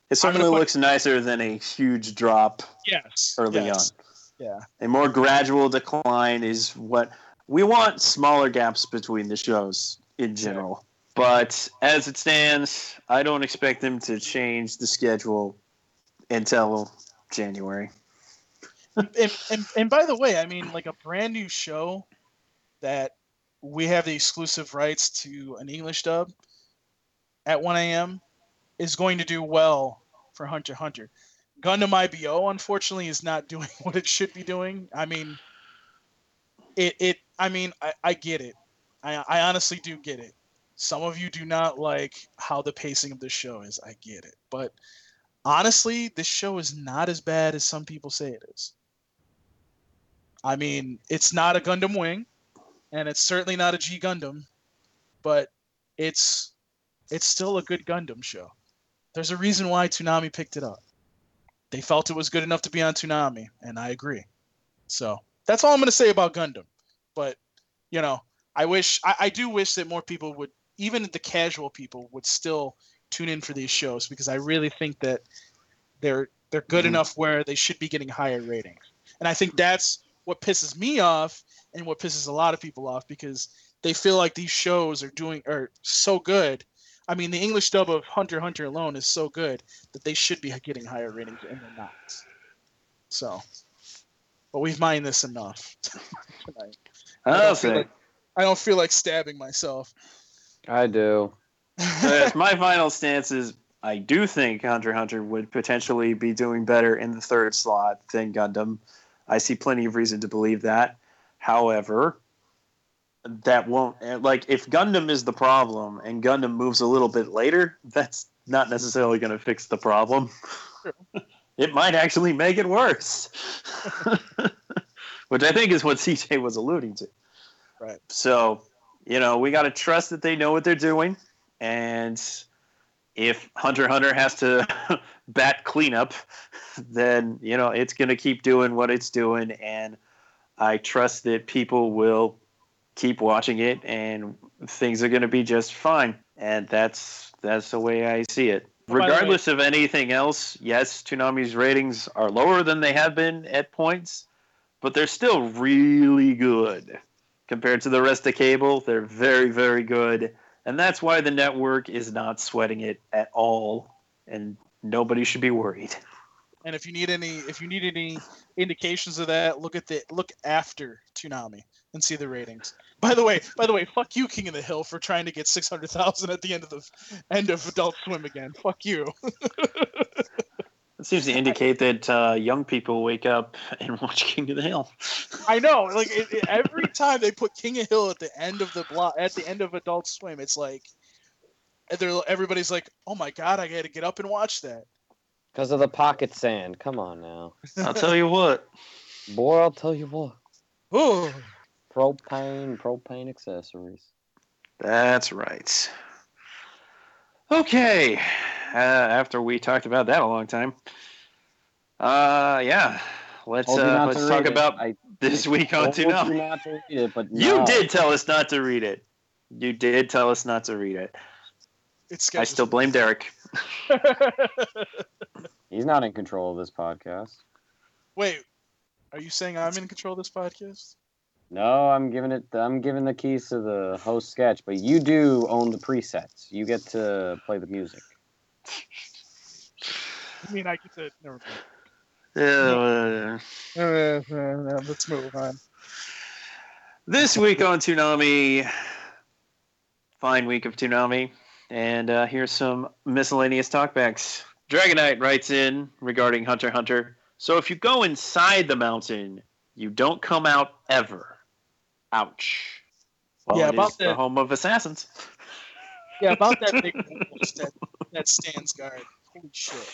It certainly looks nicer than a huge drop yes early yes, on. yeah A more gradual decline is what we want smaller gaps between the shows in general. But as it stands, I don't expect them to change the schedule until January. And, and and by the way, I mean like a brand new show that we have the exclusive rights to an English dub at 1 a.m. is going to do well for Hunter Hunter. Gundam IBO unfortunately is not doing what it should be doing. I mean, it it I mean I, I get it. I I honestly do get it. Some of you do not like how the pacing of this show is. I get it, but honestly, this show is not as bad as some people say it is. I mean, it's not a Gundam Wing, and it's certainly not a G Gundam, but it's it's still a good Gundam show. There's a reason why Toonami picked it up. They felt it was good enough to be on Toonami, and I agree. So that's all I'm going to say about Gundam. But you know, I wish I, I do wish that more people would, even the casual people, would still tune in for these shows because I really think that they're they're good Mhm. enough where they should be getting higher ratings. And I think that's what pisses me off and what pisses a lot of people off because they feel like these shows are doing are so good. I mean, the English dub of Hunter Hunter alone is so good that they should be getting higher ratings and they're not. So, but we've mined this enough tonight. I'll don't feel like- I don't feel like stabbing myself. I do. My final stance is I do think Hunter Hunter would potentially be doing better in the third slot than Gundam. I see plenty of reason to believe that. However, that won't eh, like if Gundam is the problem and Gundam moves a little bit later, that's not necessarily going to fix the problem. it might actually make it worse. Which I think is what CJ was alluding to. Right. So you know, we got to trust that they know what they're doing. And if Hunter Hunter has to bat cleanup, then, you know, it's going to keep doing what it's doing. And I trust that people will keep watching it and things are going to be just fine. And that's that's the way I see it. Oh, way- Regardless of anything else, yes, Toonami's ratings are lower than they have been at points, but they're still really good compared to the rest of cable. They're very, very good, and that's why the network is not sweating it at all, and nobody should be worried. And if you need any, if you need any indications of that, look at the look after Toonami and see the ratings. By the way, by the way, fuck you, King of the Hill, for trying to get six hundred thousand at the end of the end of Adult Swim again. Fuck you. It seems to indicate that uh, young people wake up and watch King of the Hill. I know, like it, it- every time they put King of the Hill at the end of the block, at the end of Adult Swim, it's like, they're everybody's like, oh my god, I got to get up and watch that. Because of the pocket sand. Come on now. I'll tell you what. Boy, I'll tell you what. Oh, Propane, propane accessories. That's right. Okay. Uh, after we talked about that a long time, uh, yeah, let's uh, let's talk it. about I this week on told you to read You no. did tell us not to read it. You did tell us not to read it. it's I still blame Derek. He's not in control of this podcast. Wait, are you saying I'm in control of this podcast? No, I'm giving it. I'm giving the keys to the host sketch, but you do own the presets. You get to play the music. I mean, I get to. Never Uh, mind. Uh, let's move on. this week on Toonami, fine week of Toonami, and uh, here's some miscellaneous talkbacks. Dragonite writes in regarding Hunter Hunter. So if you go inside the mountain, you don't come out ever. Ouch. Well, Yeah, it about is the that- home of assassins. Yeah, about that big that that stands guard. Holy shit.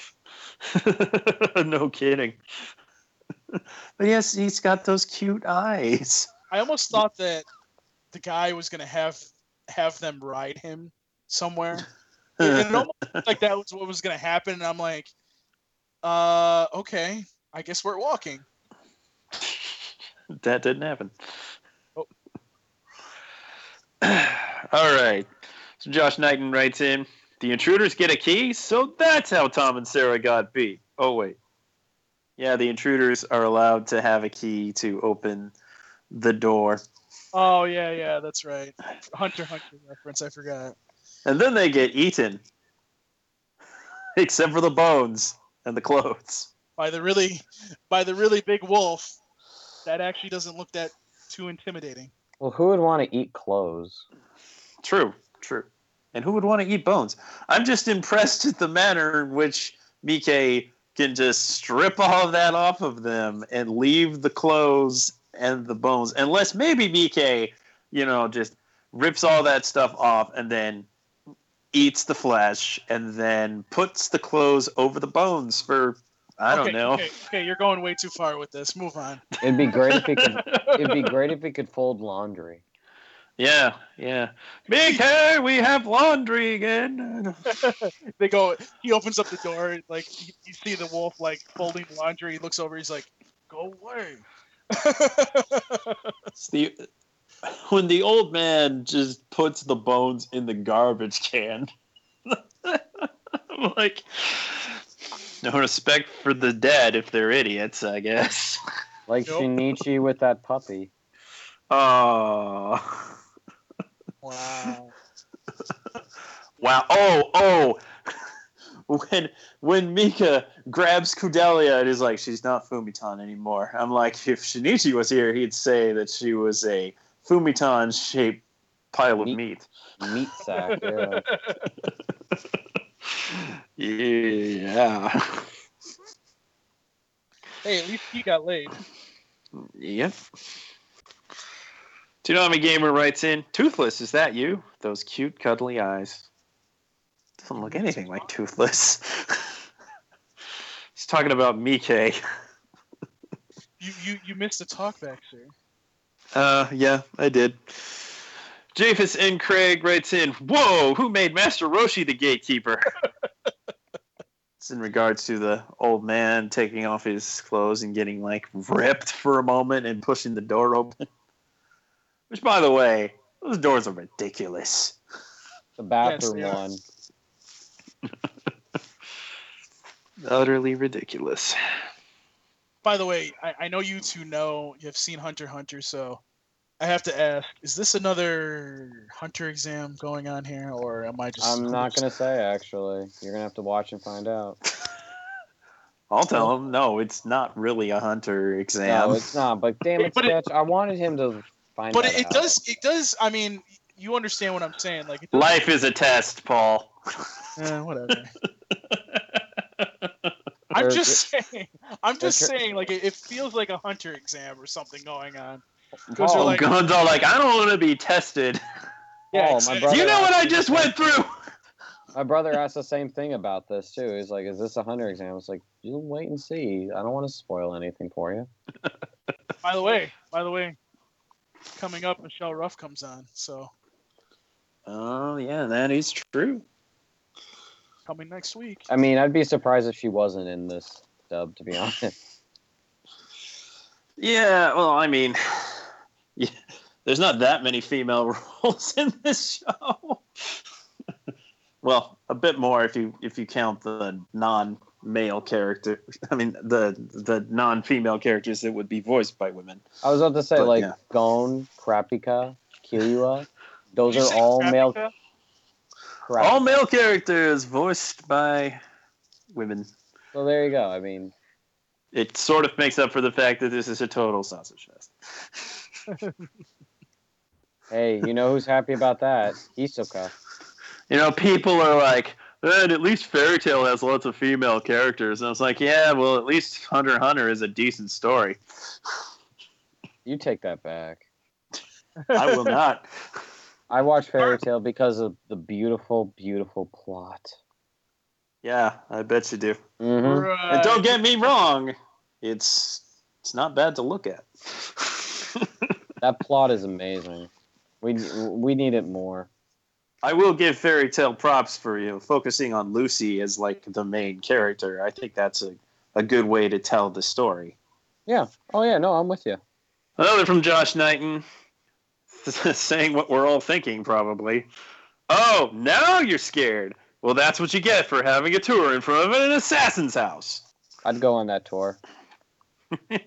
no kidding. But yes, he's got those cute eyes. I almost thought that the guy was gonna have have them ride him somewhere. It, it almost like that was what was gonna happen, and I'm like, uh, okay, I guess we're walking. that didn't happen. Oh. All right. So Josh Knighton writes in The intruders get a key, so that's how Tom and Sarah got beat. Oh, wait. Yeah, the intruders are allowed to have a key to open the door. Oh yeah, yeah, that's right. Hunter Hunter reference. I forgot. And then they get eaten. Except for the bones and the clothes. By the really, by the really big wolf. That actually doesn't look that too intimidating. Well, who would want to eat clothes? True, true. And who would want to eat bones? I'm just impressed at the manner in which Mike can just strip all of that off of them and leave the clothes and the bones. Unless maybe Mike, you know, just rips all that stuff off and then eats the flesh and then puts the clothes over the bones for I don't okay, know. Okay, okay, you're going way too far with this. Move on. It'd be great if he could. It'd be great if he could fold laundry. Yeah, yeah. Mike, we have laundry again. they go. He opens up the door. Like you, you see the wolf like folding laundry. He looks over. He's like, "Go away." The when the old man just puts the bones in the garbage can. I'm like, no respect for the dead if they're idiots, I guess. Like Nope. Shinichi with that puppy. Oh, wow. wow! Oh, oh! When when Mika grabs Kudelia and is like, she's not Fumitan anymore. I'm like, if Shinichi was here, he'd say that she was a Fumitan shaped pile of Meat. meat. Meat sack. Yeah. Yeah. Hey, at least he got laid. Yep. Toonami Gamer writes in, Toothless, is that you? Those cute, cuddly eyes. Doesn't look anything like Toothless. He's talking about Mike. You you you missed a talk back, sir. Uh, yeah, I did. Japhus N. Craig writes in, Whoa, who made Master Roshi the gatekeeper? it's in regards to the old man taking off his clothes and getting like ripped for a moment and pushing the door open. Which, by the way, those doors are ridiculous. The bathroom they are. one. Utterly ridiculous. By the way, I, I know you two know you have seen Hunter Hunter, so I have to ask: Is this another Hunter exam going on here, or am I just? I'm not gonna say actually. You're gonna have to watch and find out. I'll tell him, no, it's not really a hunter exam. No, it's not. But damn it, But it- Sketch. I wanted him to find But that it, it out. does. It does. I mean, you understand what I'm saying? Like, Life is a test, Paul. eh, whatever. I'm just saying. I'm just saying. Like, it, it feels like a Hunter exam or something going on. Because Oh, you're like, Guns are like, I don't want to be tested. yeah, my exactly. brother you know what I just went through? My brother asked the same thing about this too. He's like, "Is this a hunter exam?" I was like, "You wait and see. I don't want to spoil anything for you." By the way, by the way, coming up, Michelle Ruff comes on. So Oh, yeah, that is true. coming next week. I mean, I'd be surprised if she wasn't in this dub, to be honest. Yeah, well, I mean, yeah, there's not that many female roles in this show. well, a bit more if you if you count the non-male character. I mean, the the non-female characters that would be voiced by women. I was about to say, But, like yeah. Gon, Kurapika, Killua. Those are say all male. Kurapika? All male characters voiced by women. Well, there you go. I mean, It sort of makes up for the fact that this is a total sausage fest. hey, you know who's happy about that? Hisoka. You know, people are like, "Man, at least Fairy Tail has lots of female characters," and I was like, "Yeah, well, at least Hunter Hunter is a decent story." You take that back. I will not. I watch Fairy Tail because of the beautiful, beautiful plot. Yeah, I bet you do. hmm Right. And don't get me wrong, it's it's not bad to look at. That plot is amazing. We we need it more. I will give Fairy Tail props for you know, focusing on Lucy as like the main character. I think that's a, a good way to tell the story. Yeah. Oh yeah. No, I'm with you. Another from Josh Knighton, saying what we're all thinking, probably. Oh, now you're scared. Well, that's what you get for having a tour in front of an assassin's house. I'd go on that tour.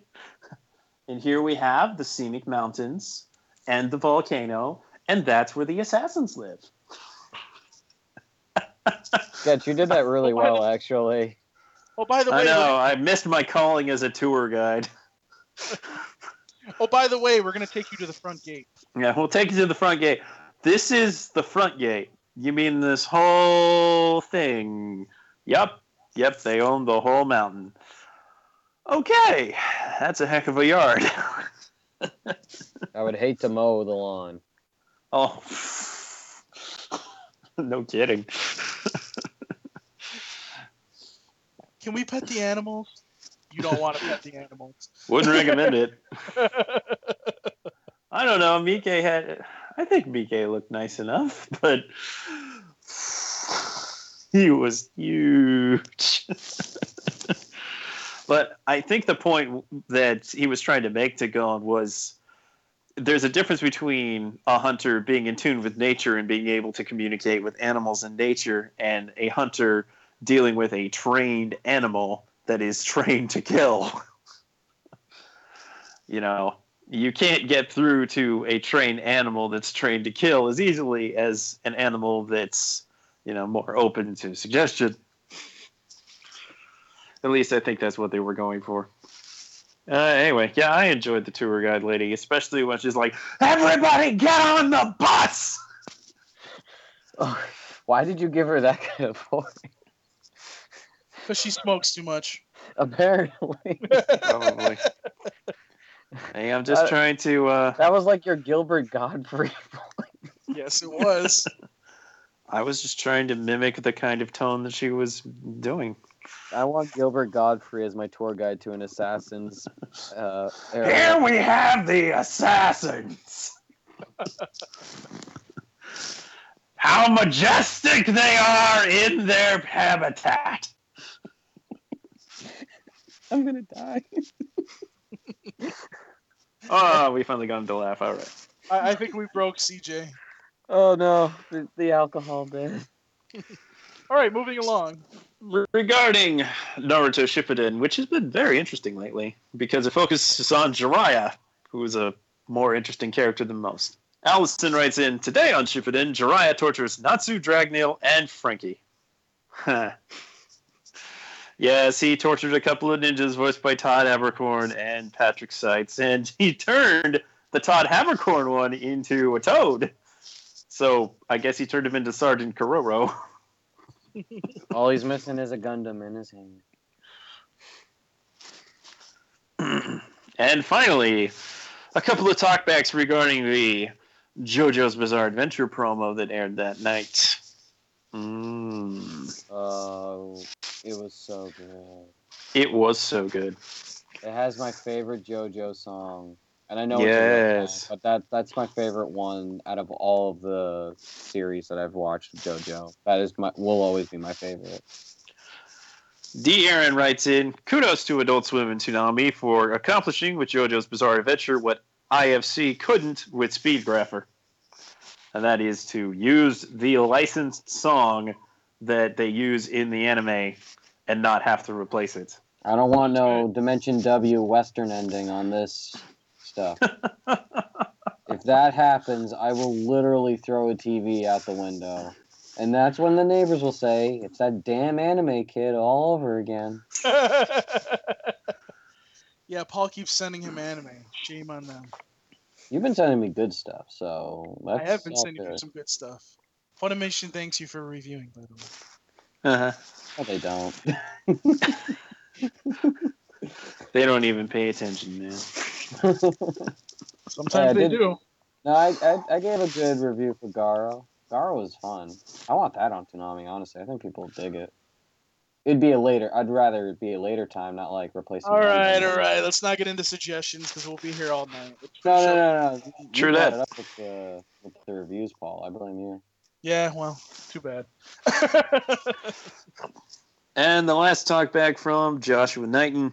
And here we have the scenic mountains and the volcano, and that's where the assassins live. Sketch, you did that really oh, well, actually. Oh, by the way, I way, know, I missed my calling as a tour guide. oh, by the way, we're gonna take you to the front gate. Yeah, we'll take you to the front gate. This is the front gate. You mean this whole thing? Yep, yep, they own the whole mountain. Okay, that's a heck of a yard. I would hate to mow the lawn. oh, no kidding. Can we pet the animals? You don't want to pet the animals. Wouldn't recommend it. I don't know. Mike had. I think Mike looked nice enough, but he was huge. but I think the point that he was trying to make to Gon was there's a difference between a hunter being in tune with nature and being able to communicate with animals in nature, and a hunter dealing with a trained animal that is trained to kill. you know, you can't get through to a trained animal that's trained to kill as easily as an animal that's, you know, more open to suggestion. At least I think that's what they were going for. Uh, anyway, yeah, I enjoyed the tour guide lady, especially when she's like, "Everybody, get on the bus!" Oh, why did you give her that kind of voice? Because she smokes too much. Apparently, Probably. hey, I'm just Uh, trying to. Uh, that was like your Gilbert Gottfried. Yes, it was. I was just trying to mimic the kind of tone that she was doing. I want Gilbert Gottfried as my tour guide to an assassin's uh, area. Here we have the assassins. How majestic they are in their habitat. I'm gonna die. Oh, we finally got him to laugh. All right. I, I think we broke CJ. Oh no, the, the alcohol did. All right, moving along. Regarding Naruto Shippuden, which has been very interesting lately because it focuses on Jiraiya, who is a more interesting character than most. Allison writes in Today on Shippuden, Jiraiya tortures Natsu, Dragneel, and Frankie. Huh. yes, he tortured a couple of ninjas voiced by Todd Haberkorn and Patrick Seitz, and he turned the Todd Haberkorn one into a toad. So I guess he turned him into Sergeant Keroro. All he's missing is a Gundam in his hand. and finally, a couple of talkbacks regarding the JoJo's Bizarre Adventure promo that aired that night. Mm, Oh, it was so good. it was so good. It has my favorite JoJo song, and I know it's a rap Yes. song, but that that's my favorite one out of all of the series that I've watched. JoJo. That is my will always be my favorite. D. Aaron writes in Kudos to Adult Swim and Toonami for accomplishing with JoJo's Bizarre Adventure what IFC couldn't with Speedgrapher. And that is to use the licensed song that they use in the anime and not have to replace it. I don't want no Dimension W Western ending on this stuff. if that happens, I will literally throw a TV out the window. And that's when the neighbors will say, it's that damn anime kid all over again. yeah, Paul keeps sending him anime. Shame on them. You've been sending me good stuff, so I have been all sending you some good stuff. Funimation thanks you for reviewing, by the way. Uh-huh. No, they don't. They don't even pay attention, man. Sometimes Yeah, they did- do. no, I, I I gave a good review for Garo. Garo was fun. I want that on Toonami, honestly. I think people dig it. It'd be a later. I'd rather it be a later time, not like replacing. All Gundam. right, all right. Let's not get into suggestions because we'll be here all night. No, no, no, no. True brought that. It up with the with the reviews, Paul. I blame you. Yeah, well, too bad. And the last talk back from Joshua Knighton.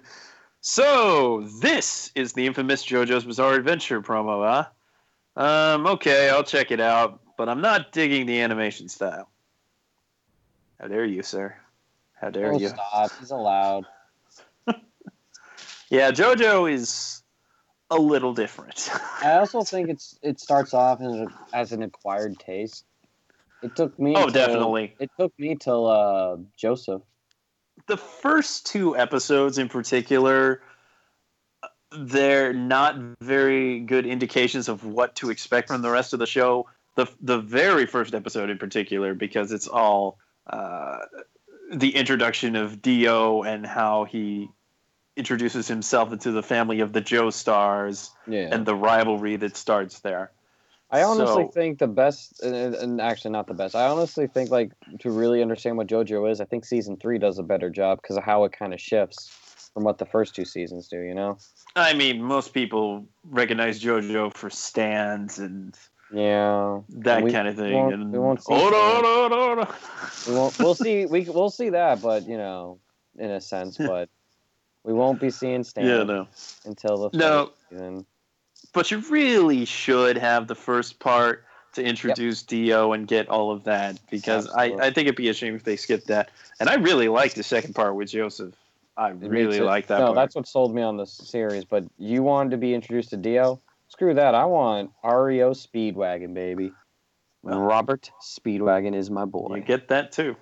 So, this is the infamous JoJo's Bizarre Adventure promo, huh? Um, okay, I'll check it out, but I'm not digging the animation style. How dare you, sir? How dare Oh, you? stop. He's allowed. Yeah, JoJo is a little different. I also think it's it starts off as, a, as an acquired taste. It took me. Oh, till- definitely. It took me till uh, Joseph. the first two episodes in particular they're not very good indications of what to expect from the rest of the show the the very first episode in particular because it's all uh, the introduction of Dio and how he introduces himself into the family of the Joestars Yeah. and the rivalry that starts there. I honestly So- think the best, and, and actually not the best. I honestly think like to really understand what JoJo is, I think season three does a better job because of how it kind of shifts from what the first two seasons do. You know? I mean, most people recognize JoJo for stands and Yeah. that We kind of thing. won't- and we won't see Stan. ora, ora, ora. We won't, we'll see. We we'll see that, but you know, in a sense, but we won't be seeing Stan Yeah, no. until the No. season. But you really should have the first part to introduce Dio and get all of that because I, Absolutely. I think it'd be a shame if they skipped that. And I really like the second part with Joseph. I It really like that No, part. that's what sold me on the series. But you wanted to be introduced to Dio? Screw that. I want REO Speedwagon, baby. Well- Robert Speedwagon is my boy. You get that too.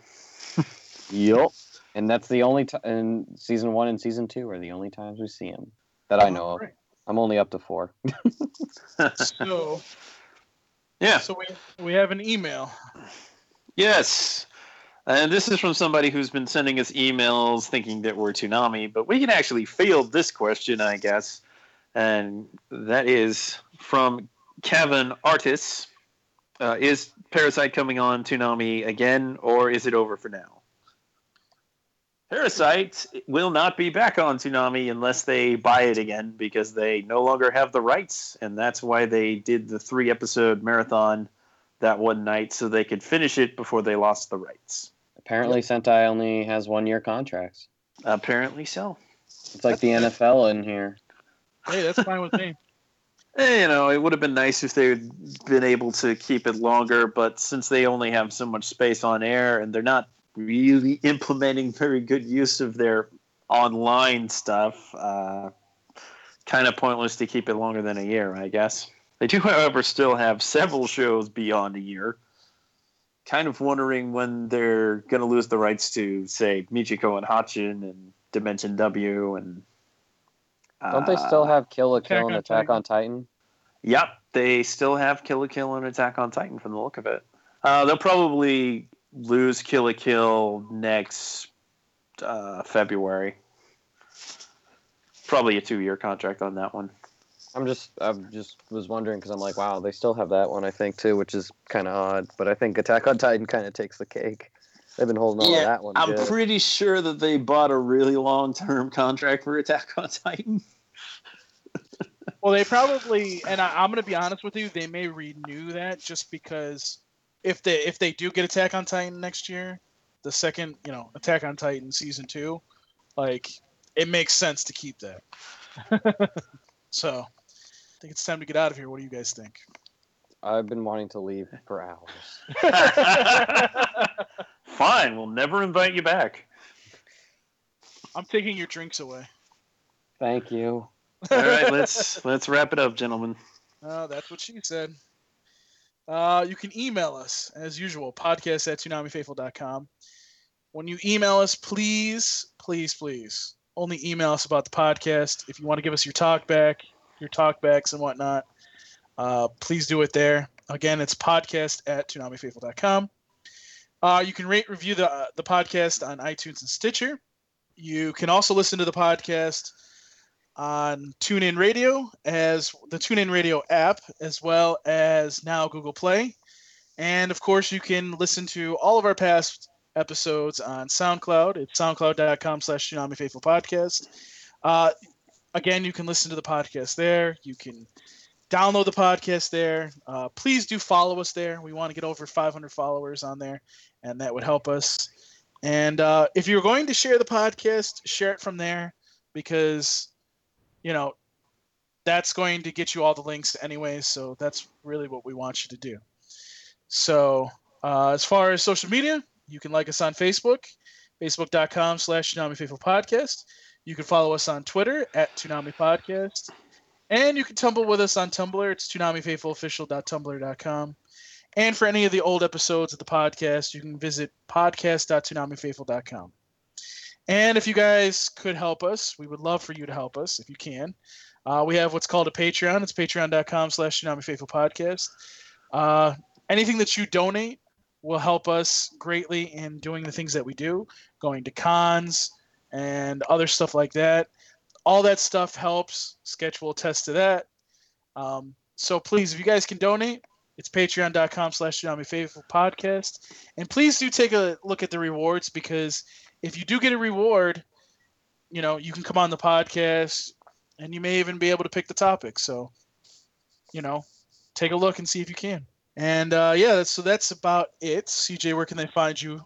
Yup. And that's the only time. And season one and season two are the only times we see him that I know of. I'm only up to four. So, yeah. so we, we have an email. Yes. And this is from somebody who's been sending us emails thinking that we're Toonami, but we can actually field this question, I guess. And that is from Kevin Artis. Uh, is Parasyte coming on Toonami again, or is it over for now? Parasyte will not be back on Toonami unless they buy it again because they no longer have the rights, and that's why they did the three episode marathon that one night so they could finish it before they lost the rights. Apparently, Sentai only has one year contracts. Apparently so. It's like the NFL in here. Hey, that's fine with me. Eh, You know, it would have been nice if they'd been able to keep it longer, but since they only have so much space on air and they're not really implementing very good use of their online stuff, uh, kind of pointless to keep it longer than a year, I guess. They do, however, still have several shows beyond a year. Kind of wondering when they're going to lose the rights to, say, Michiko and Hatchin and Dimension W and. Don't they still uh, have Kill la Kill and Attack Titan. on Titan? Yep, they still have Kill la Kill and Attack on Titan from the look of it. Uh, they'll probably lose Kill la Kill next uh, February. Probably a two-year contract on that one. I'm just, I just was wondering because I'm like, wow, they still have that one, I think too, which is kind of odd. But I think Attack on Titan kind of takes the cake. They've been holding on Yeah, to that one. I'm good. pretty sure that they bought a really long-term contract for Attack on Titan. Well, they probably, and I, I'm going to be honest with you, they may renew that just because if they if they do get Attack on Titan next year, the second you know Attack on Titan season two, like it makes sense to keep that. so, I think it's time to get out of here. What do you guys think? I've been wanting to leave for hours. Fine, we'll never invite you back. I'm taking your drinks away. Thank you. All right, let's let's wrap it up, gentlemen. Uh, that's what she said. Uh, you can email us, as usual, podcast at toonamifaithful.com. When you email us, please, please, please, only email us about the podcast. If you want to give us your talk back, your talkbacks and whatnot, uh, please do it there. Again, it's podcast at toonamifaithful.com. Uh, you can rate, review the, uh, the podcast on iTunes and Stitcher. You can also listen to the podcast on TuneIn Radio as the TuneIn Radio app, as well as now Google Play. And of course, you can listen to all of our past episodes on SoundCloud. It's soundcloud.com slash Toonami Faithful Podcast. Uh, again, you can listen to the podcast there. You can download the podcast there. Uh, please do follow us there. We want to get over 500 followers on there, and that would help us. And uh, if you're going to share the podcast, share it from there because you know, that's going to get you all the links anyway. So that's really what we want you to do. So uh, as far as social media, you can like us on Facebook, facebook.com slash Toonami Faithful Podcast. You can follow us on Twitter at Toonami Podcast. And you can tumble with us on Tumblr. It's ToonamiFaithfulOfficial.tumblr.com. And for any of the old episodes of the podcast, you can visit podcast.toonamifaithful.com. And if you guys could help us, we would love for you to help us if you can. Uh, we have what's called a Patreon. It's patreon.com slash Toonami Podcast. Uh, anything that you donate will help us greatly in doing the things that we do, going to cons and other stuff like that. All that stuff helps. Sketch will attest to that. Um, so please, if you guys can donate, it's patreon.com slash Toonami Faithful Podcast. And please do take a look at the rewards because if you do get a reward, you know, you can come on the podcast and you may even be able to pick the topic. So, you know, take a look and see if you can. And uh, yeah, that's, so that's about it. CJ, where can they find you?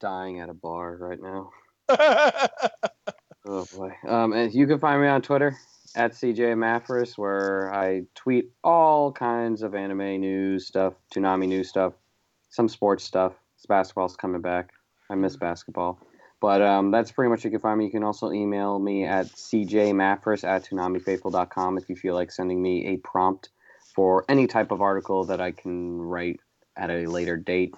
Dying at a bar right now. Oh boy. Um, and you can find me on Twitter at CJ Maffris, where I tweet all kinds of anime news stuff, Toonami news stuff, some sports stuff. Basketball's coming back. I miss basketball. But um, that's pretty much you can find me. You can also email me at cjmaffris at toonamifaithful.com if you feel like sending me a prompt for any type of article that I can write at a later date.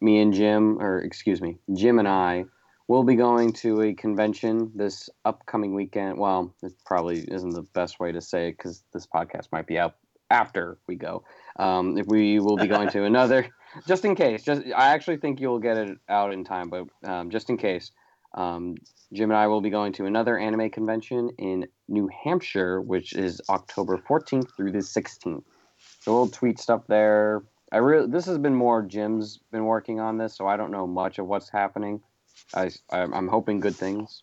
Me and Jim, or excuse me, Jim and I will be going to a convention this upcoming weekend. Well, it probably isn't the best way to say it because this podcast might be out after we go. Um, if we will be going to another, just in case. Just I actually think you'll get it out in time, but um, just in case, um, Jim and I will be going to another anime convention in New Hampshire, which is October 14th through the 16th. So we'll tweet stuff there. I really this has been more Jim's been working on this, so I don't know much of what's happening. I, I'm I'm hoping good things.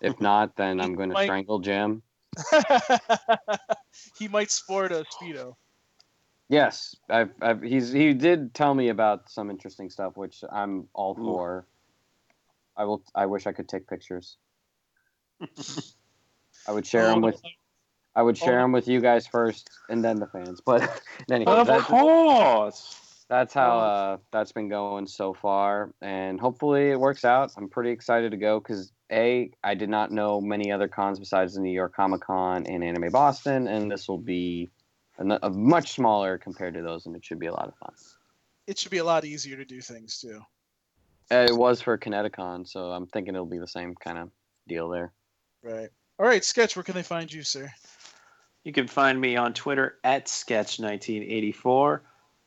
If not, then I'm going to Mike- strangle Jim. he might sport a speedo. Yes, I've, I've, he's he did tell me about some interesting stuff, which I'm all Ooh. for. I will. I wish I could take pictures. I would share them with. I would share Oh. them oh. with you guys first, and then the fans. But anyway, Of that's, course. That's how uh, that's been going so far, and hopefully it works out. I'm pretty excited to go because a I did not know many other cons besides the New York Comic Con and Anime Boston, and this will be a, a much smaller compared to those, and it should be a lot of fun. It should be a lot easier to do things too. Uh, It was for Kineticon, so I'm thinking it'll be the same kind of deal there. Right. All right, Sketch. Where can they find you, sir? You can find me on Twitter at sketch1984,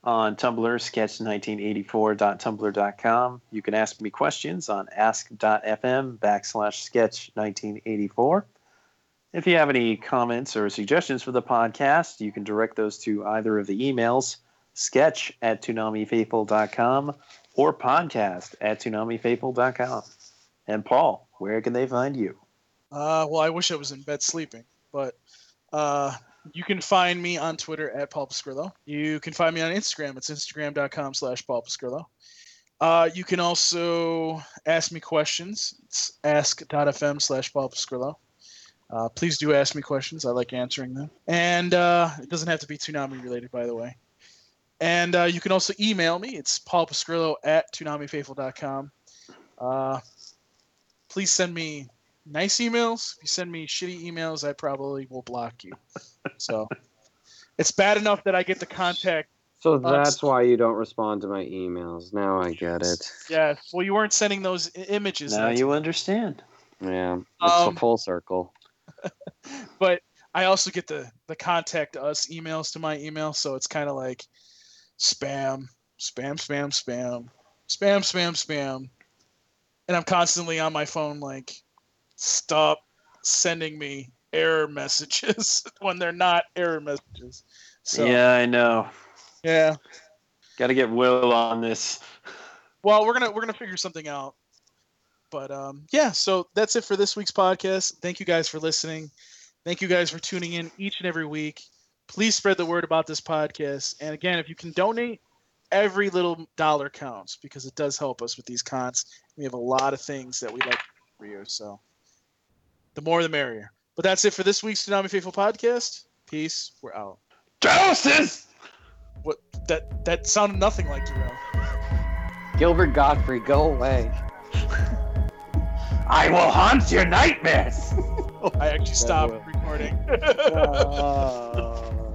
on Tumblr sketch1984.tumblr.com. You can ask me questions on ask.fm backslash sketch1984. If you have any comments or suggestions for the podcast, you can direct those to either of the emails sketch at toonamifaithful.com or podcast at toonamifaithful.com. And Paul, where can they find you? Uh, well, I wish I was in bed sleeping, but uh, you can find me on Twitter at Paul Pascrillo. You can find me on Instagram. It's instagram.com slash Paul Pascrillo. Uh, you can also ask me questions. It's ask.fm slash Paul Pascrillo. Uh, please do ask me questions. I like answering them. And uh, it doesn't have to be Toonami related, by the way. And uh, you can also email me. It's Paul Pascrillo at ToonamiFaithful.com. Uh, please send me nice emails. If you send me shitty emails, I probably will block you. So it's bad enough that I get the contact. So Uh, that's why you don't respond to my emails. Now I get it. Yeah, well, you weren't sending those I- images. Now you understand. Yeah, it's Um, a full circle. but I also get the the contact us emails to my email, so it's kind of like spam, spam, spam, spam, spam, spam, spam, and I'm constantly on my phone like, stop sending me error messages when they're not error messages. So yeah, I know. yeah. Got to get Will on this. Well, we're gonna we're gonna figure something out. But um, yeah, so that's it for this week's podcast. Thank you guys for listening. Thank you guys for tuning in each and every week. Please spread the word about this podcast. And again, if you can donate, every little dollar counts because it does help us with these cons. We have a lot of things that we like for you, so the more the merrier. But that's it for this week's Toonami Faithful podcast. Peace. We're out. Doses! What that that sounded nothing like Darrell. Gilbert Gottfried, go away. I will haunt your nightmares! I actually stopped recording. Uh,